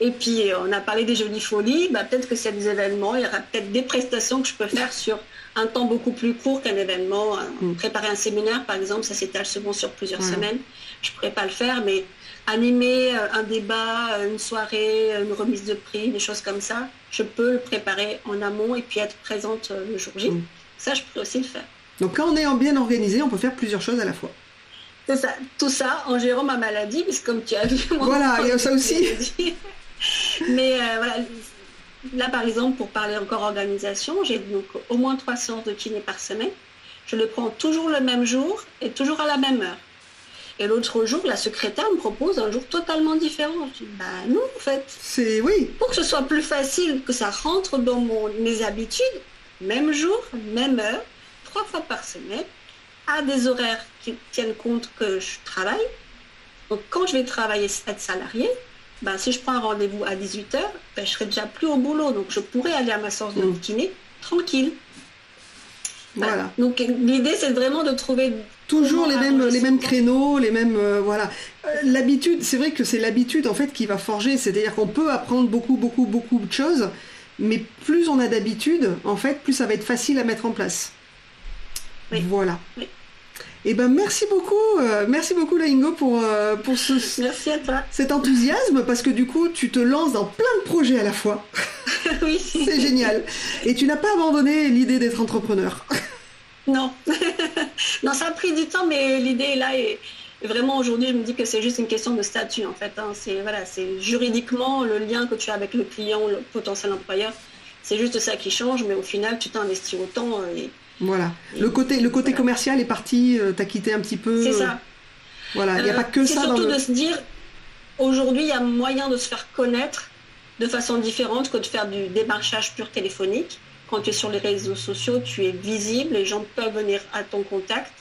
Et puis on a parlé des jolies folies, bah, peut-être que c'est des événements, il y aura peut-être des prestations que je peux faire sur un temps beaucoup plus court qu'un événement. Mm. Préparer un séminaire, par exemple, ça s'étale souvent sur plusieurs semaines. Je ne pourrais pas le faire, mais animer euh, un débat, euh, une soirée, une remise de prix, des choses comme ça, je peux le préparer en amont et puis être présente euh, le jour J. Mm. Ça, je peux aussi le faire. Donc quand on est bien organisé, on peut faire plusieurs choses à la fois. C'est ça. Tout ça en gérant ma maladie, puisque comme tu as vu, voilà, il y a ça aussi. Mais voilà, là par exemple, pour parler encore organisation, j'ai donc au moins trois séances de kiné par semaine. Je le prends toujours le même jour et toujours à la même heure. Et l'autre jour, la secrétaire me propose un jour totalement différent. Je dis, bah non, en fait. C'est oui. Pour que ce soit plus facile, que ça rentre dans mon, mes habitudes, même jour, même heure, trois fois par semaine, à des horaires qui tiennent compte que je travaille. Donc quand je vais travailler, être salarié, bah, si je prends un rendez-vous à 18h, bah, je serai déjà plus au boulot. Donc je pourrais aller à ma séance de mmh. kiné tranquille. Voilà. Donc l'idée, c'est vraiment de trouver toujours les mêmes les mêmes créneaux, les mêmes euh, voilà. Euh, l'habitude, c'est vrai que c'est l'habitude en fait qui va forger. C'est-à-dire qu'on peut apprendre beaucoup beaucoup beaucoup de choses, mais plus on a d'habitude, en fait, plus ça va être facile à mettre en place. Voilà. Et eh ben merci beaucoup, euh, merci beaucoup Laingo pour pour ce cet enthousiasme parce que du coup tu te lances dans plein de projets à la fois. oui. c'est génial. Et tu n'as pas abandonné l'idée d'être entrepreneur. Non. non, ça a pris du temps, mais l'idée est là. Et vraiment, aujourd'hui, je me dis que c'est juste une question de statut, en fait. Hein. C'est voilà, c'est juridiquement le lien que tu as avec le client, le potentiel employeur. C'est juste ça qui change, mais au final, tu t'investis autant. Euh, et, voilà. le côté, le côté commercial est parti, euh, tu as quitté un petit peu. C'est ça. Voilà, il n'y a pas que ça. C'est surtout de se dire, aujourd'hui, il y a moyen de se faire connaître de façon différente que de faire du démarchage pur téléphonique. Quand tu es sur les réseaux sociaux, tu es visible, les gens peuvent venir à ton contact.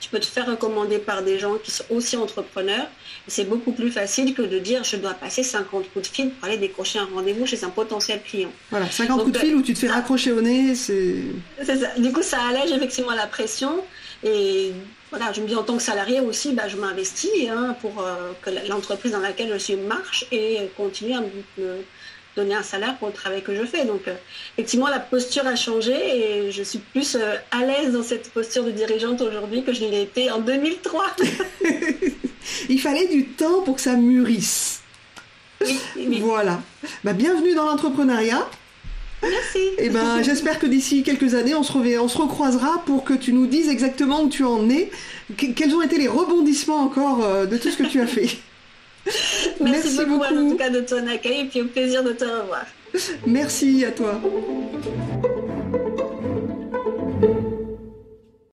Tu peux te faire recommander par des gens qui sont aussi entrepreneurs. C'est beaucoup plus facile que de dire je dois passer 50 coups de fil pour aller décrocher un rendez-vous chez un potentiel client. Voilà, 50 coups de fil où tu te fais raccrocher au nez, c'est... C'est ça. Du coup, ça allège effectivement la pression. Et voilà, je me dis en tant que salarié aussi, bah, je m'investis hein, pour euh, que l'entreprise dans laquelle je suis marche et continue à me donner un salaire pour le travail que je fais. Donc euh, effectivement, la posture a changé et je suis plus euh, à l'aise dans cette posture de dirigeante aujourd'hui que je l'ai été en 2003. Il fallait du temps pour que ça mûrisse. Voilà. Bah, bienvenue dans l'entrepreneuriat. Merci. Et eh ben, j'espère que d'ici quelques années, on se, on se recroisera pour que tu nous dises exactement où tu en es. quels ont été les rebondissements encore euh, de tout ce que tu as fait? Merci, beaucoup, en tout cas de ton accueil et puis au plaisir de te revoir. Merci à toi.